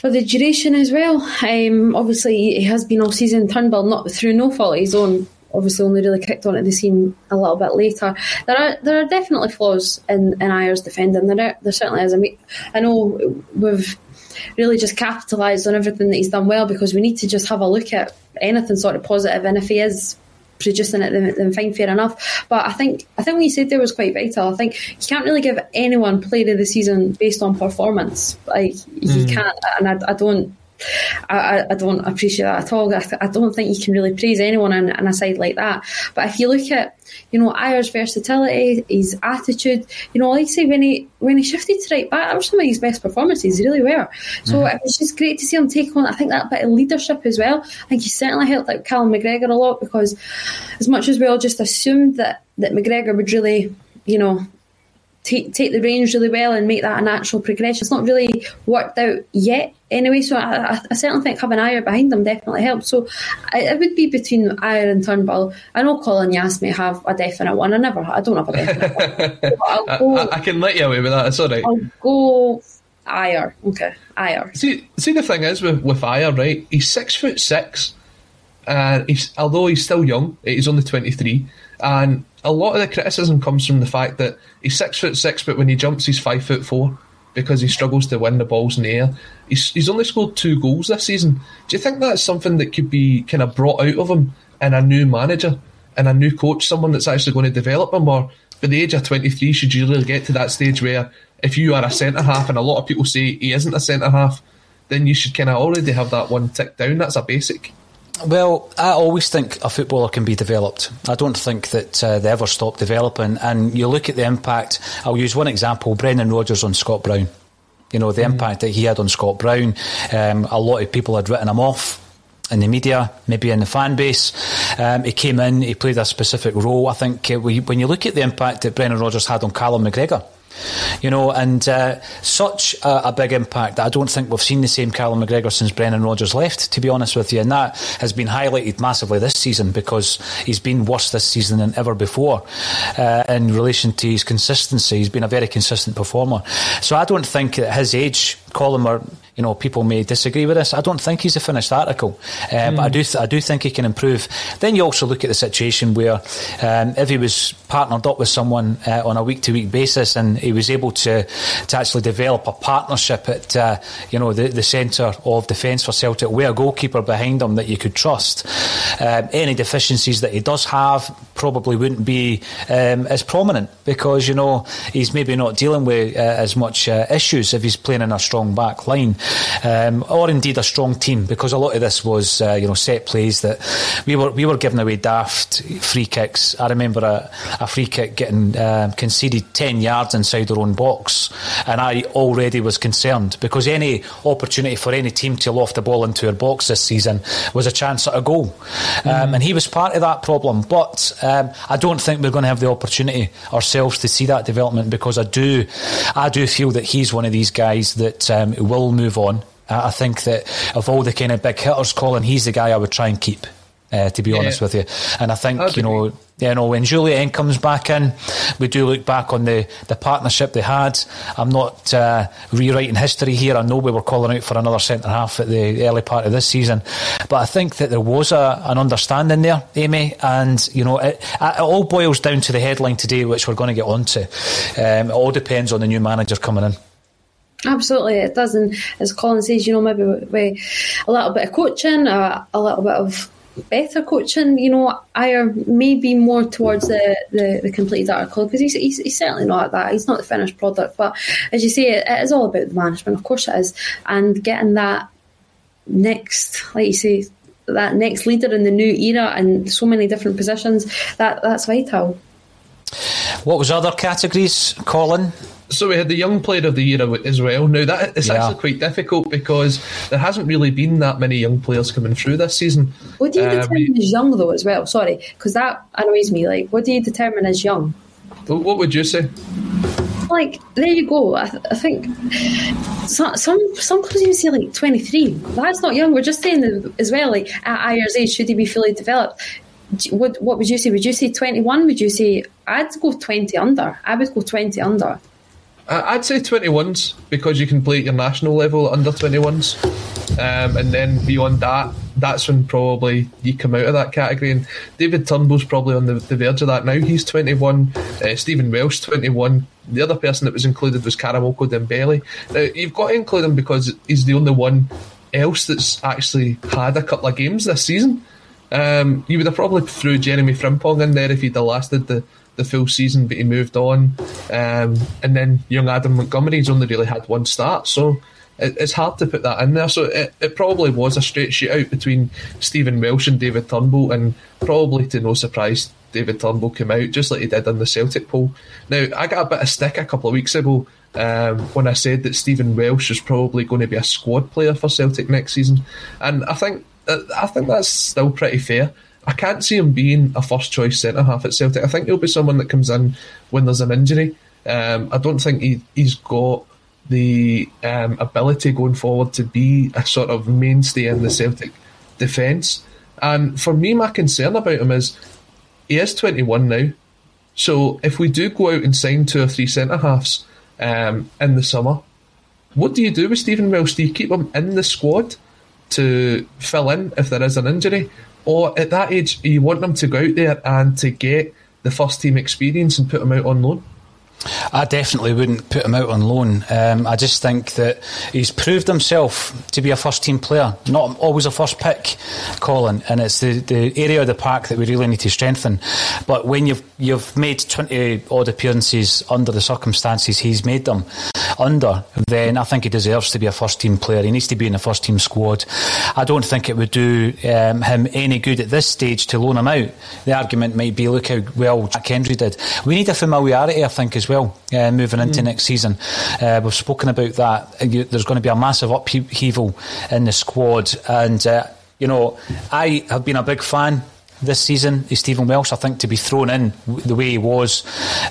for the duration as well. Um, obviously, he has been all season Turnbull, not through no fault of his own obviously only really kicked onto the scene a little bit later. There are there are definitely flaws in, in Ajer's defending. There, are, there certainly is. I mean, I know we've really just capitalised on everything that he's done well because we need to just have a look at anything sort of positive, and if he is producing it, then, then fine, fair enough. But I think I think what you said there was quite vital. I think you can't really give anyone player of the season based on performance. Like you mm. can't, and I, I don't I, I, don't appreciate that at all. I, I, don't think you can really praise anyone on, on, a side like that. But if you look at, you know, Ajer's versatility, his attitude, you know, like I say, when he when he shifted to right back, that was some of his best performances, really were. So mm-hmm. it was just great to see him take on, I think, that bit of leadership as well. I think he certainly helped out Callum McGregor a lot because as much as we all just assumed that, that McGregor would really, you know, take take the reins really well and make that a natural progression. It's not really worked out yet anyway, so I, I certainly think having Ajer behind them definitely helps. So I, it would be between Ajer and Turnbull. I know Colin Yass may have a definite one. I never, I don't have a definite one. [laughs] Go, I, I, can let you away with that. It's all right. I'll go Ajer. Okay, Ajer. See, see, the thing is with with Ajer, right? He's six foot six. And he's although he's still young, he's only twenty three, and a lot of the criticism comes from the fact that he's six foot six, but when he jumps, he's five foot four because he struggles to win the balls in the air. He's, he's only scored two goals this season. Do you think that's something that could be kind of brought out of him in a new manager and a new coach, someone that's actually going to develop him? Or by the age of 23, should you really get to that stage where if you are a centre half and a lot of people say he isn't a centre half, then you should kind of already have that one tick down? That's a basic. Well, I always think a footballer can be developed. I don't think that uh, they ever stop developing. And you look at the impact. I'll use one example: Brendan Rodgers on Scott Brown. You know the mm. impact that he had on Scott Brown. Um, a lot of people had written him off in the media, maybe in the fan base. Um, he came in, he played a specific role. I think uh, we, when you look at the impact that Brendan Rodgers had on Callum McGregor, you know, and uh, such a, a, big impact that I don't think we've seen the same Callum McGregor since Brendan Rodgers left, to be honest with you. And that has been highlighted massively this season because he's been worse this season than ever before uh, in relation to his consistency. He's been a very consistent performer. So I don't think at his age, Colin, or you know, people may disagree with this. I don't think he's a finished article, uh, mm. but I do, th- I do think he can improve. Then you also look at the situation where um, if he was partnered up with someone uh, on a week to week basis and he was able to to actually develop a partnership at uh, you know the, the centre of defence for Celtic with a goalkeeper behind him that you could trust. Um, any deficiencies that he does have probably wouldn't be um, as prominent because you know he's maybe not dealing with uh, as much uh, issues if he's playing in a strong back line um, or indeed a strong team, because a lot of this was uh, you know set plays that we were we were giving away daft free kicks. I remember a, a free kick getting um, conceded ten yards inside their own box, and I already was concerned because any opportunity for any team to loft the ball into our box this season was a chance at a goal, mm. um, and he was part of that problem. But um, I don't think we're going to have the opportunity ourselves to see that development because I do, I do feel that he's one of these guys that um, will move on. I think that of all the kind of big hitters, Colin, he's the guy I would try and keep. Uh, to be yeah. honest with you, and I think you know, you know, when Julian comes back in, we do look back on the, the partnership they had. I'm not uh, rewriting history here. I know we were calling out for another centre half at the early part of this season, but I think that there was a, an understanding there, Amy, and you know, it, it all boils down to the headline today, which we're going to get onto. Um, it all depends on the new manager coming in. Absolutely, it does. And as Colin says, you know, maybe with a little bit of coaching, uh, a little bit of better coaching, you know, I maybe more towards the, the, the completed article because he's, he's, he's, certainly not that. He's not the finished product. But as you say, it, it is all about the management. Of course it is. And getting that next, like you say, that next leader in the new era and so many different positions, that that's vital. What was other categories, Colin? So we had the young player of the year as well. Now that is yeah. actually quite difficult because there hasn't really been that many young players coming through this season. What do you um, determine as young though as well? Sorry, because that annoys me. Like, what do you determine as young? What would you say? Like there you go. I, th- I think some some some clubs even say like twenty three. That's not young. We're just saying as well. Like at Ajer's age, should he be fully developed? What what would you say? Would you say twenty one? Would you say I'd go twenty under? I would go twenty under. I'd say 21s because you can play at your national level under 21s. Um, and then beyond that, that's when probably you come out of that category. And David Turnbull's probably on the, the verge of that now. He's 21. Uh, Stephen Welsh, 21. The other person that was included was Karamoko Dembele. Now, you've got to include him because he's the only one else that's actually had a couple of games this season. Um, you would have probably threw Jeremy Frimpong in there if he'd have lasted the, the full season, but he moved on. Um, and then young Adam Montgomery's only really had one start, so it, it's hard to put that in there. So it, it probably was a straight shootout between Stephen Welsh and David Turnbull, and probably to no surprise, David Turnbull came out just like he did in the Celtic poll. Now, I got a bit of stick a couple of weeks ago um, when I said that Stephen Welsh is probably going to be a squad player for Celtic next season, and I think I think that's still pretty fair. I can't see him being a first choice centre half at Celtic. I think he'll be someone that comes in when there's an injury. Um, I don't think he, he's got the um, ability going forward to be a sort of mainstay in the Celtic defence. And for me, my concern about him is he is 21 now. So if we do go out and sign two or three centre halves um, in the summer, what do you do with Stephen Welsh? Do you keep him in the squad to fill in if there is an injury? Or at that age, you want them to go out there and to get the first team experience and put them out on loan? I definitely wouldn't put him out on loan. Um, I just think that he's proved himself to be a first team player, not always a first pick, Colin. And it's the, the area of the park that we really need to strengthen. But when you've you've made twenty odd appearances under the circumstances he's made them under, then I think he deserves to be a first team player. He needs to be in the first team squad. I don't think it would do um, him any good at this stage to loan him out. The argument might be, look how well Jack Hendry did. We need a familiarity, I think, as well, uh, moving into mm. next season. Uh, we've spoken about that. There's going to be a massive upheaval in the squad, and uh, you know, I have been a big fan this season is Stephen Welsh. I think to be thrown in the way he was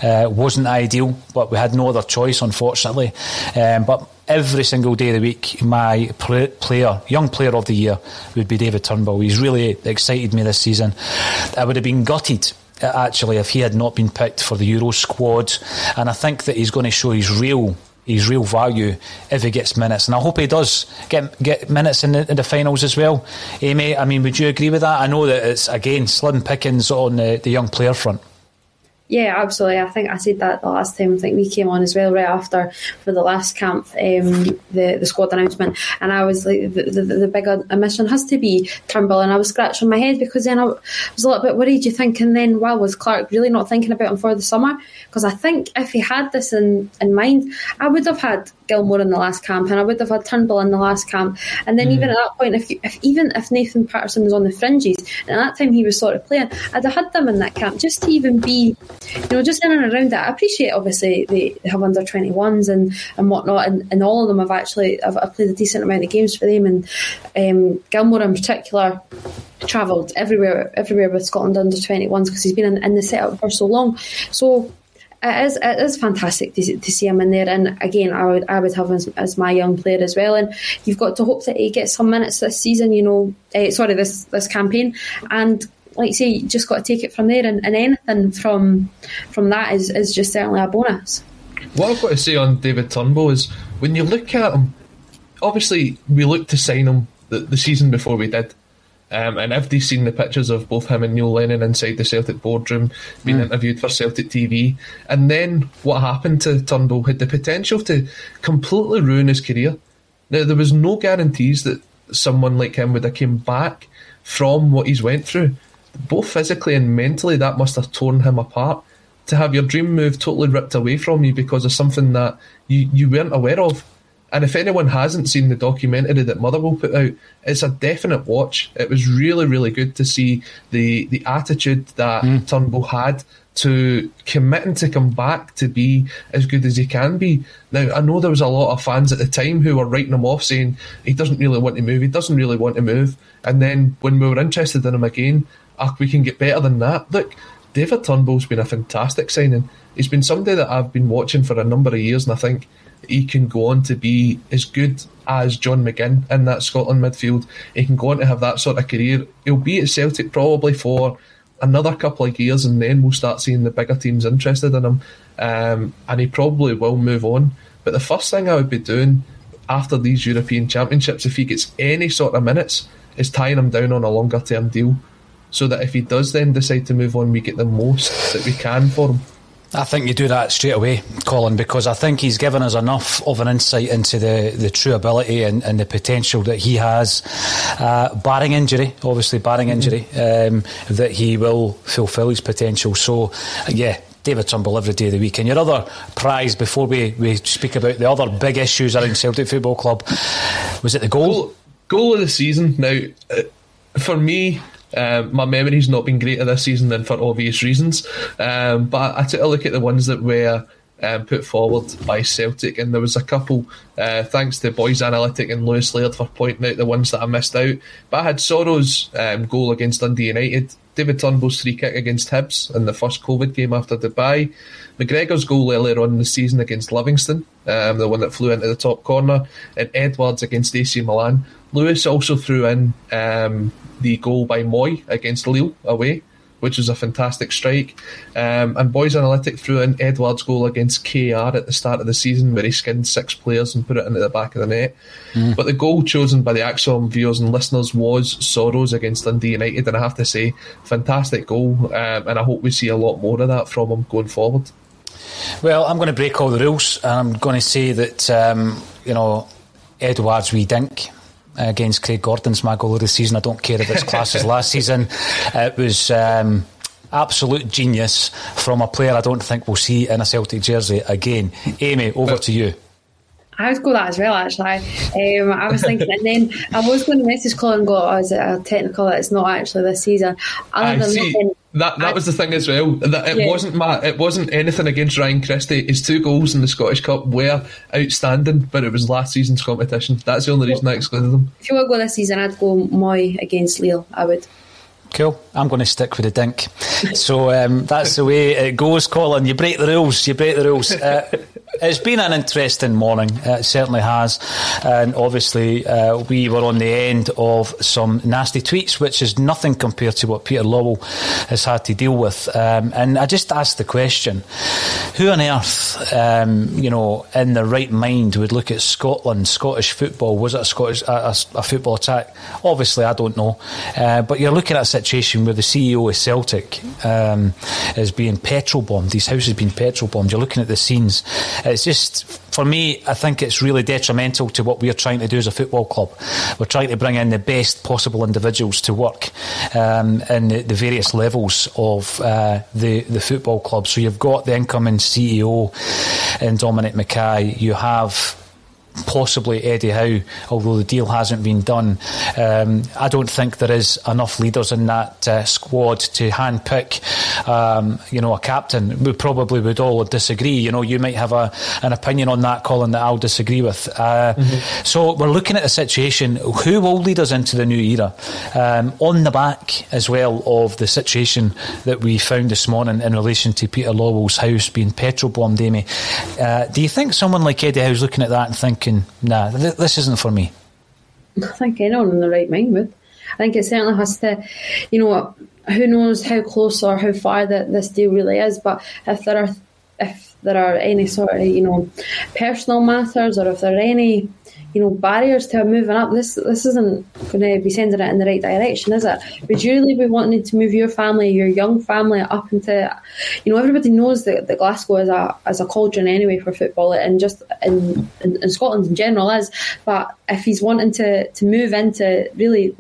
uh, wasn't ideal, but we had no other choice, unfortunately. Um, but every single day of the week, my player, young player of the year, would be David Turnbull. He's really excited me this season. I would have been gutted actually if he had not been picked for the Euro squad, and I think that he's going to show his real his real value if he gets minutes. And I hope he does get get minutes in the, in the finals as well. Eh, Amy, I mean, would you agree with that? I know that it's, again, slim pickings on the, the young player front. Yeah, absolutely. I think I said that the last time. I think we came on as well right after for the last camp, um, the the squad announcement, and I was like, the, the, the big omission has to be Turnbull, and I was scratching my head because then I was a little bit worried. You think, and then well, was Clarke really not thinking about him for the summer? Because I think if he had this in in mind, I would have had Gilmour in the last camp, and I would have had Turnbull in the last camp, and then mm. even at that point, if, if even if Nathan Patterson was on the fringes, and at that time he was sort of playing, I'd have had them in that camp just to even be you know, just in and around that. I appreciate obviously they have under 21s and, and whatnot, and, and all of them have actually I've, I've played a decent amount of games for them, and um, Gilmour in particular travelled everywhere everywhere with Scotland under 21s because he's been in, in the setup for so long. So it is it is fantastic to, to see him in there. And again, I would I would have him as, as, my young player as well. And you've got to hope that he gets some minutes this season. You know, uh, sorry, this this campaign, and like you say, you just got to take it from there, and, and anything from from that is, is just certainly a bonus. What I've got to say on David Turnbull is when you look at him, obviously we looked to sign him the, the season before we did. Um, and everybody's seen the pictures of both him and Neil Lennon inside the Celtic boardroom being mm. interviewed for Celtic TV. And then what happened to Turnbull had the potential to completely ruin his career. Now, there was no guarantees that someone like him would have came back from what he's went through both physically and mentally, that must have torn him apart. To have your dream move totally ripped away from you because of something that you, you weren't aware of. And if anyone hasn't seen the documentary that Motherwell put out, it's a definite watch. It was really, really good to see the the attitude that mm. Turnbull had to committing to come back to be as good as he can be. Now, I know there was a lot of fans at the time who were writing him off saying he doesn't really want to move, he doesn't really want to move. And then when we were interested in him again, oh, we can get better than that. Look, David Turnbull's been a fantastic signing. He's been somebody that I've been watching for a number of years, and I think he can go on to be as good as John McGinn in that Scotland midfield. He can go on to have that sort of career. He'll be at Celtic probably for another couple of years, and then we'll start seeing the bigger teams interested in him, um, and he probably will move on. But the first thing I would be doing after these European Championships, if he gets any sort of minutes, is tying him down on a longer term deal, so that if he does then decide to move on, we get the most that we can for him. I think you do that straight away, Colin, because I think he's given us enough of an insight into the, the true ability and, and the potential that he has, uh, barring injury, obviously barring injury, um, that he will fulfil his potential. So, yeah, David Turnbull every day of the week. And your other prize, before we, we speak about the other big issues around Celtic Football Club, was it the goal? Goal, goal of the season. Now, uh, for me, um, my memory's not been greater this season than for obvious reasons. Um, but I took a look at the ones that were um, put forward by Celtic, and there was a couple. Uh, thanks to Boys Analytic and Lewis Laird for pointing out the ones that I missed out. But I had Soro's um, goal against Dundee United, David Turnbull's free kick against Hibs in the first COVID game after Dubai, McGregor's goal earlier on in the season against Livingston, um, the one that flew into the top corner, and Edouard's against AC Milan. Lewis also threw in um, the goal by Moi against Lille away, which was a fantastic strike. Um, and Boys Analytic threw in Edouard's goal against KR at the start of the season, where he skinned six players and put it into the back of the net. Mm. But the goal chosen by the ACSOM viewers and listeners was Soro's against Dundee United, and I have to say, fantastic goal. Um, and I hope we see a lot more of that from him going forward. Well, I'm going to break all the rules, and I'm going to say that um, you know Edwards we dink against Craig Gordon's my goal of the season. I don't care if it's [laughs] class as last season. It was. Um, absolute genius from a player I don't think we'll see in a Celtic jersey again. Amy, over to you. I would go that as well, actually. Um, I was thinking, and then I was going to message Colin and go, oh, is it a technical? It's not actually this season. Other I than see. looking, That that I- was the thing as well. That it Yeah. wasn't my it wasn't anything against Ryan Christie. His two goals in the Scottish Cup were outstanding, but it was last season's competition. That's the only reason I excluded them. if you were to go this season, I'd go Moi against Lille. I would. Cool. I'm going to stick with the dink. So um, that's the way it goes, Colin. You break the rules. You break the rules. Uh, it's been an interesting morning. Uh, It certainly has. And obviously, uh, we were on the end of some nasty tweets, which is nothing compared to what Peter Lawwell has had to deal with. Um, and I just asked the question who on earth, um, you know, in their right mind would look at Scotland, Scottish football? Was it a Scottish a, a football attack? Obviously, I don't know. Uh, but you're looking at a situation where the CEO of Celtic um, is being petrol bombed. His house has been petrol bombed. You're looking at the scenes. It's just, for me, I think it's really detrimental to what we're trying to do as a football club. We're trying to bring in the best possible individuals to work um, in the, the various levels of uh, the, the football club. So you've got the incoming CEO in Dominic McKay. You have possibly Eddie Howe, although the deal hasn't been done. Um, I don't think there is enough leaders in that uh, squad to handpick, um, you know, a captain. We probably would all disagree. You know, you might have a, an opinion on that, Colin, that I'll disagree with. Uh, So we're looking at a situation. Who will lead us into the new era? Um, on the back as well of the situation that we found this morning in relation to Peter Lawwell's house being petrol bombed, Amy. Uh, do you think someone like Eddie Howe's looking at that and thinking, nah, th- this isn't for me? I think anyone in the right mind would. I think it certainly has to, you know, who knows how close or how far that this deal really is. But if there are, if there are any sort of, you know, personal matters or if there are any, you know, barriers to moving up, this this isn't going to be sending it in the right direction, is it? Would you really be wanting to move your family, your young family, up into, you know, everybody knows that, that Glasgow is a as a cauldron anyway for football, and just in, in, in Scotland in general is. But if he's wanting to to move into really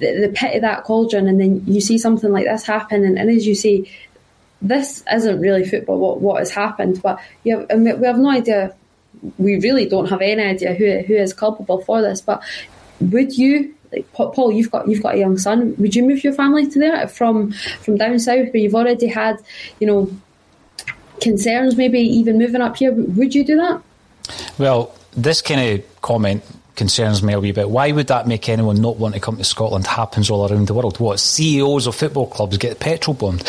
the, the pit of that cauldron, and then you see something like this happen, and, and as you say, this isn't really football. What what has happened? But you have, we have no idea. We really don't have any idea who who is culpable for this. But would you? Like Paul, you've got you've got a young son. Would you move your family to there from from down south where you've already had, you know, concerns? Maybe even moving up here. Would you do that? Well, this kind of comment concerns me a wee bit. Why would that make anyone not want to come to Scotland? Happens all around the world. What CEOs of football clubs get petrol bombed?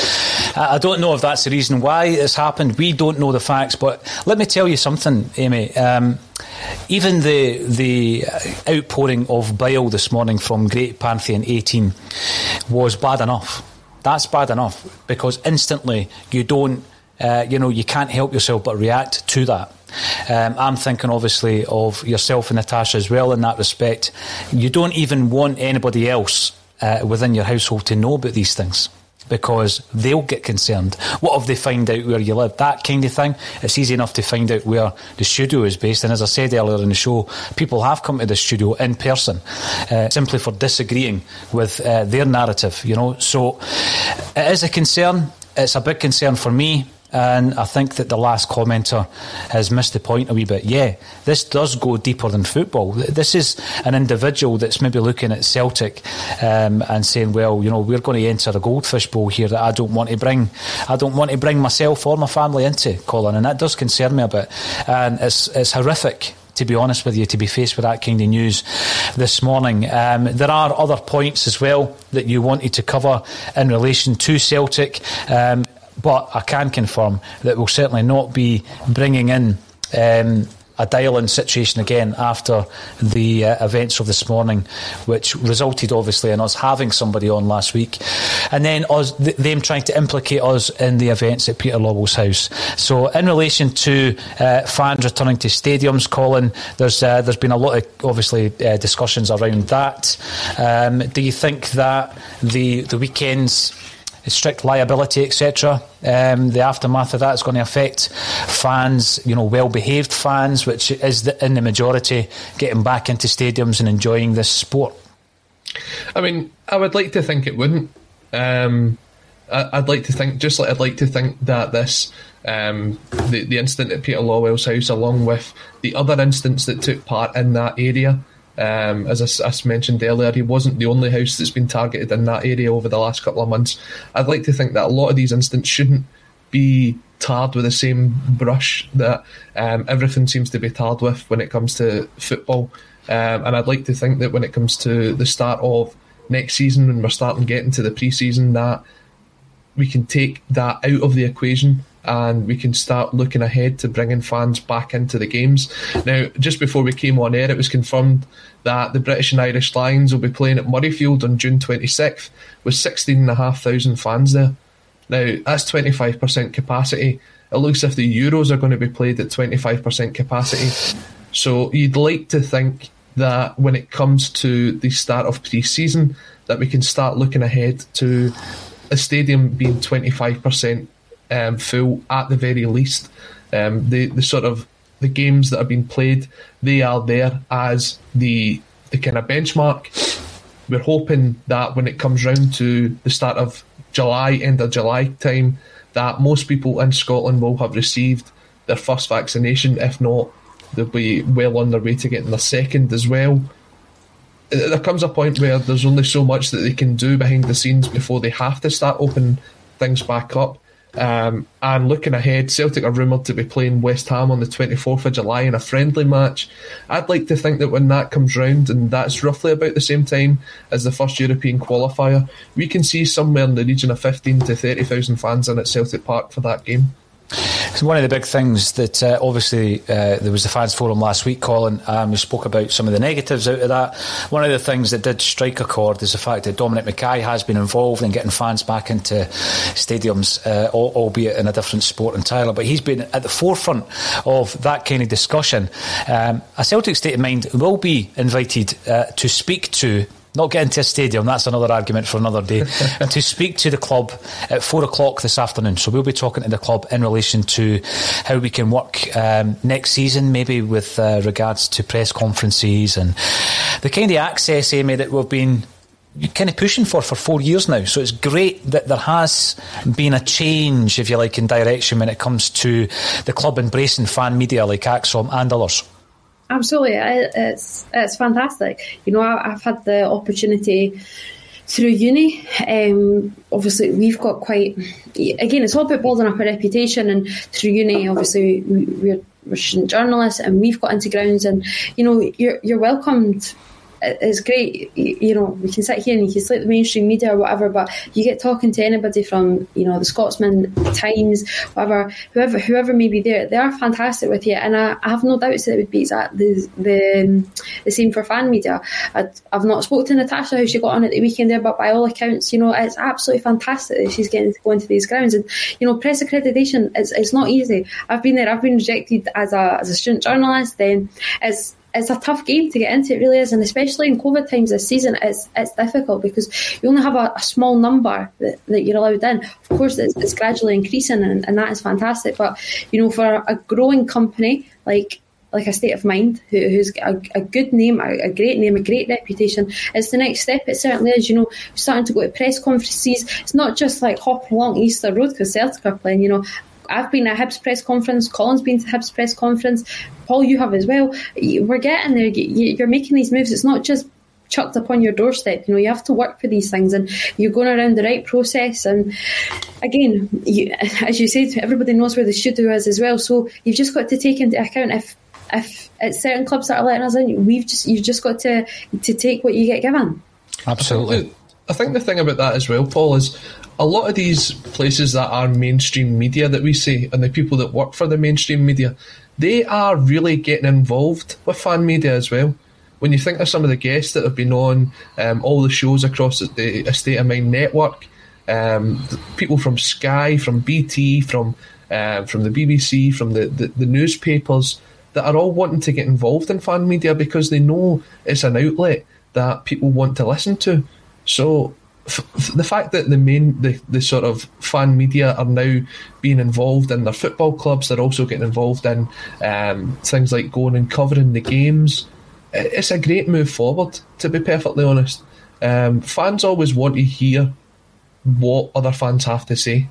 I don't know if that's the reason why it's happened. We don't know the facts, but let me tell you something, Amy. Um, even the the outpouring of bile this morning from Great Pantheon 18 was bad enough. that's bad enough because instantly you don't, uh, you know, you can't help yourself but react to that. Um, I'm thinking obviously of yourself and Natasha as well in that respect. You don't even want anybody else uh, within your household to know about these things because they'll get concerned. What if they find out where you live? That kind of thing. It's easy enough to find out where the studio is based. And as I said earlier in the show, people have come to the studio in person uh, simply for disagreeing with uh, their narrative, you know. So it is a concern. It's a big concern for me. And I think that the last commenter has missed the point a wee bit. Yeah, this does go deeper than football. This is an individual that's maybe looking at Celtic um, and saying, "Well, you know, we're going to enter a goldfish bowl here that I don't want to bring. I don't want to bring myself or my family into, Colin." And that does concern me a bit. And it's it's horrific to be honest with you, to be faced with that kind of news this morning. Um, there are other points as well that you wanted to cover in relation to Celtic. Um, but I can confirm that we'll certainly not be bringing in um, a dial-in situation again after the uh, events of this morning, which resulted obviously in us having somebody on last week, and then us th- them trying to implicate us in the events at Peter Lawwell's house. So, in relation to uh, fans returning to stadiums, Colin, there's uh, there's been a lot of obviously uh, discussions around that. Um, do you think that the the weekends strict liability, etc. Um, the aftermath of that is going to affect fans, you know, well-behaved fans, which is the, in the majority, getting back into stadiums and enjoying this sport. I mean, I would like to think it wouldn't. Um, I, would like to think, just like I'd like to think that this, um, the the incident at Peter Lawwell's house, along with the other incidents that took part in that area, um, as I, I, mentioned earlier, he wasn't the only house that's been targeted in that area over the last couple of months. I'd like to think that a lot of these incidents shouldn't be tarred with the same brush that um, everything seems to be tarred with when it comes to football. Um, and I'd like to think that when it comes to the start of next season, when we're starting getting to the pre-season, that we can take that out of the equation and we can start looking ahead to bringing fans back into the games. Now, just before we came on air, it was confirmed that the British and Irish Lions will be playing at Murrayfield on June 26th with 16,500 fans there. Now, that's 25% capacity. It looks as if the Euros are going to be played at 25% capacity. So you'd like to think that when it comes to the start of pre-season, that we can start looking ahead to a stadium being 25% um, full at the very least. Um, the the sort of the games that have been played, they are there as the the kind of benchmark. We're hoping that when it comes round to the start of July, end of July time, that most people in Scotland will have received their first vaccination. If not, they'll be well on their way to getting their second as well. There comes a point where there's only so much that they can do behind the scenes before they have to start opening things back up. Um, and looking ahead, Celtic are rumoured to be playing West Ham on the 24th of July in a friendly match. I'd like to think that when that comes round, and that's roughly about the same time as the first European qualifier, we can see somewhere in the region of 15 to 30,000 fans in at Celtic Park for that game. One of the big things that uh, obviously uh, there was the fans forum last week, Colin. Um, we spoke about some of the negatives out of that. One of the things that did strike a chord is the fact that Dominic McKay has been involved in getting fans back into stadiums, uh, albeit in a different sport entirely. But he's been at the forefront of that kind of discussion. Um, a Celtic state of mind will be invited uh, to speak to not get into a stadium, that's another argument for another day. And [laughs] to speak to the club at four o'clock this afternoon. So we'll be talking to the club in relation to how we can work um, next season, maybe with uh, regards to press conferences and the kind of access, Amy, that we've been kind of pushing for for four years now. So it's great that there has been a change, if you like, in direction when it comes to the club embracing fan media like ACSOM and others. Absolutely, it's it's fantastic. You know, I've had the opportunity through uni. Um, obviously, we've got quite again. It's all about building up a reputation, and through uni, obviously, we're, we're journalists, and we've got into grounds, and you know, you're you're welcomed it's great. You, know, we can sit here and you can slate the mainstream media or whatever, but you get talking to anybody from you know the Scotsman, Times, whatever, whoever, whoever may be there. They are fantastic with you, and I, I have no doubts that it would be exactly the the, the same for fan media. I, have not spoken to Natasha how she got on at the weekend there, but by all accounts, you know, it's absolutely fantastic that she's getting to go into these grounds. And you know, press accreditation it's, it's not easy. I've been there. I've been rejected as a as a student journalist. Then it's it's a tough game to get into. It really is, and especially in COVID times this season, it's it's difficult because you only have a, a small number that, that, you're allowed in. Of course, it's, it's gradually increasing, and, and, that is fantastic. But you know, for a growing company like like a state of mind who, who's a, a good name, a, a, great name, a great reputation. It's the next step. It certainly is. You know, starting to go to press conferences. It's not just like hopping along Easter Road because Celtic are playing. You know, I've been at Hibs press conference. Colin's been to Hibs press conference. Paul, you have as well. We're getting there. You're making these moves. It's not just chucked upon your doorstep. You know, you have to work for these things, and you're going around the right process. And again, you, [laughs] as you said, everybody knows where the studio is as well. So you've just got to take into account if if it's certain clubs that are letting us in, we've just you've just got to to take what you get given. Absolutely. I think the thing about that as well, Paul, is a lot of these places that are mainstream media that we see, and the people that work for the mainstream media, they are really getting involved with fan media as well. When you think of some of the guests that have been on um, all the shows across the A State of Mind network, um, people from Sky, from BT, from uh, from the BBC, from the, the, the newspapers, that are all wanting to get involved in fan media because they know it's an outlet that people want to listen to. So the fact that the main the, the sort of fan media are now being involved in their football clubs, they're also getting involved in um, things like going and covering the games. It's a great move forward, to be perfectly honest. Um, fans always want to hear what other fans have to say.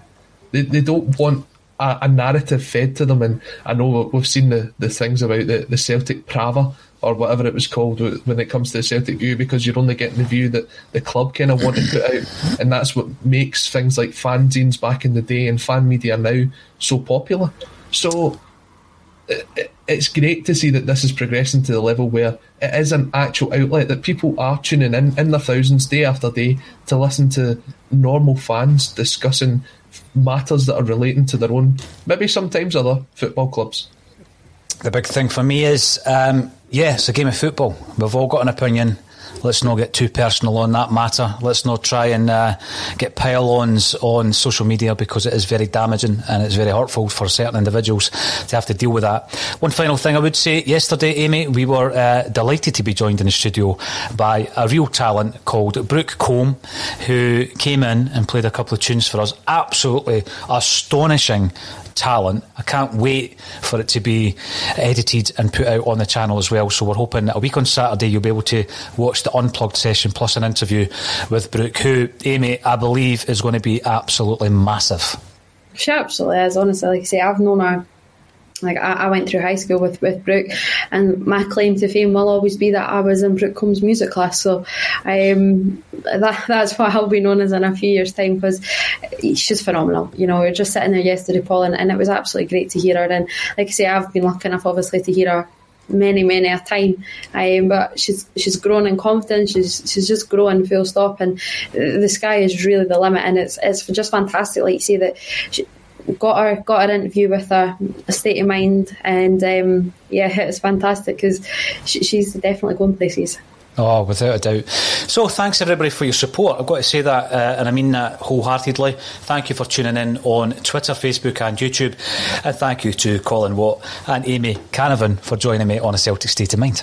They, they don't want a, a narrative fed to them, and I know we've seen the, the things about the, the Celtic Pravda or whatever it was called when it comes to the Celtic view because you're only getting the view that the club kind of want to put out, and that's what makes things like fanzines back in the day and fan media now so popular. So it, it's great to see that this is progressing to the level where it is an actual outlet that people are tuning in in their thousands day after day to listen to normal fans discussing matters that are relating to their own, maybe sometimes other football clubs. The big thing for me is, um, yeah, it's a game of football. We've all got an opinion. Let's not get too personal on that matter. Let's not try and uh, get pile-ons on social media because it is very damaging and it's very hurtful for certain individuals to have to deal with that. One final thing I would say: yesterday, Amy, we were uh, delighted to be joined in the studio by a real talent called Brooke Combe, who came in and played a couple of tunes for us. Absolutely astonishing talent. I can't wait for it to be edited and put out on the channel as well. So we're hoping that a week on Saturday you'll be able to watch the unplugged session plus an interview with Brooke, who Amy I believe is going to be absolutely massive. She absolutely is. Honestly, like I say, I've known her like I, I, went through high school with, with Brooke, and my claim to fame will always be that I was in Brooke Combe's music class. So um, that, that's what I'll be known as in a few years' time because she's phenomenal. You know, we were just sitting there yesterday, Paul, and, and, it was absolutely great to hear her. And like I say, I've been lucky enough, obviously, to hear her many, many a time. Um, but she's she's grown in confidence. She's she's just growing full stop, and the sky is really the limit. And it's it's just fantastic, like you say that. She, got her got her interview with her, a state of mind, and um, yeah, it's fantastic because she, she's definitely going places. Oh, without a doubt. So, thanks everybody for your support. I've got to say that, uh, and I mean that wholeheartedly. Thank you for tuning in on Twitter, Facebook, and YouTube. And thank you to Colin Watt and Amy Canavan for joining me on a Celtic State of Mind.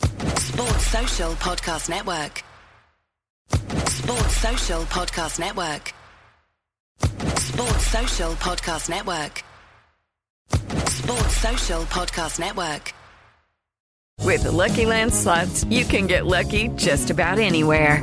Sports Social Podcast Network. Sports Social Podcast Network. Sports Social Podcast Network. Sports Social Podcast Network. With the Lucky Land slots, you can get lucky just about anywhere.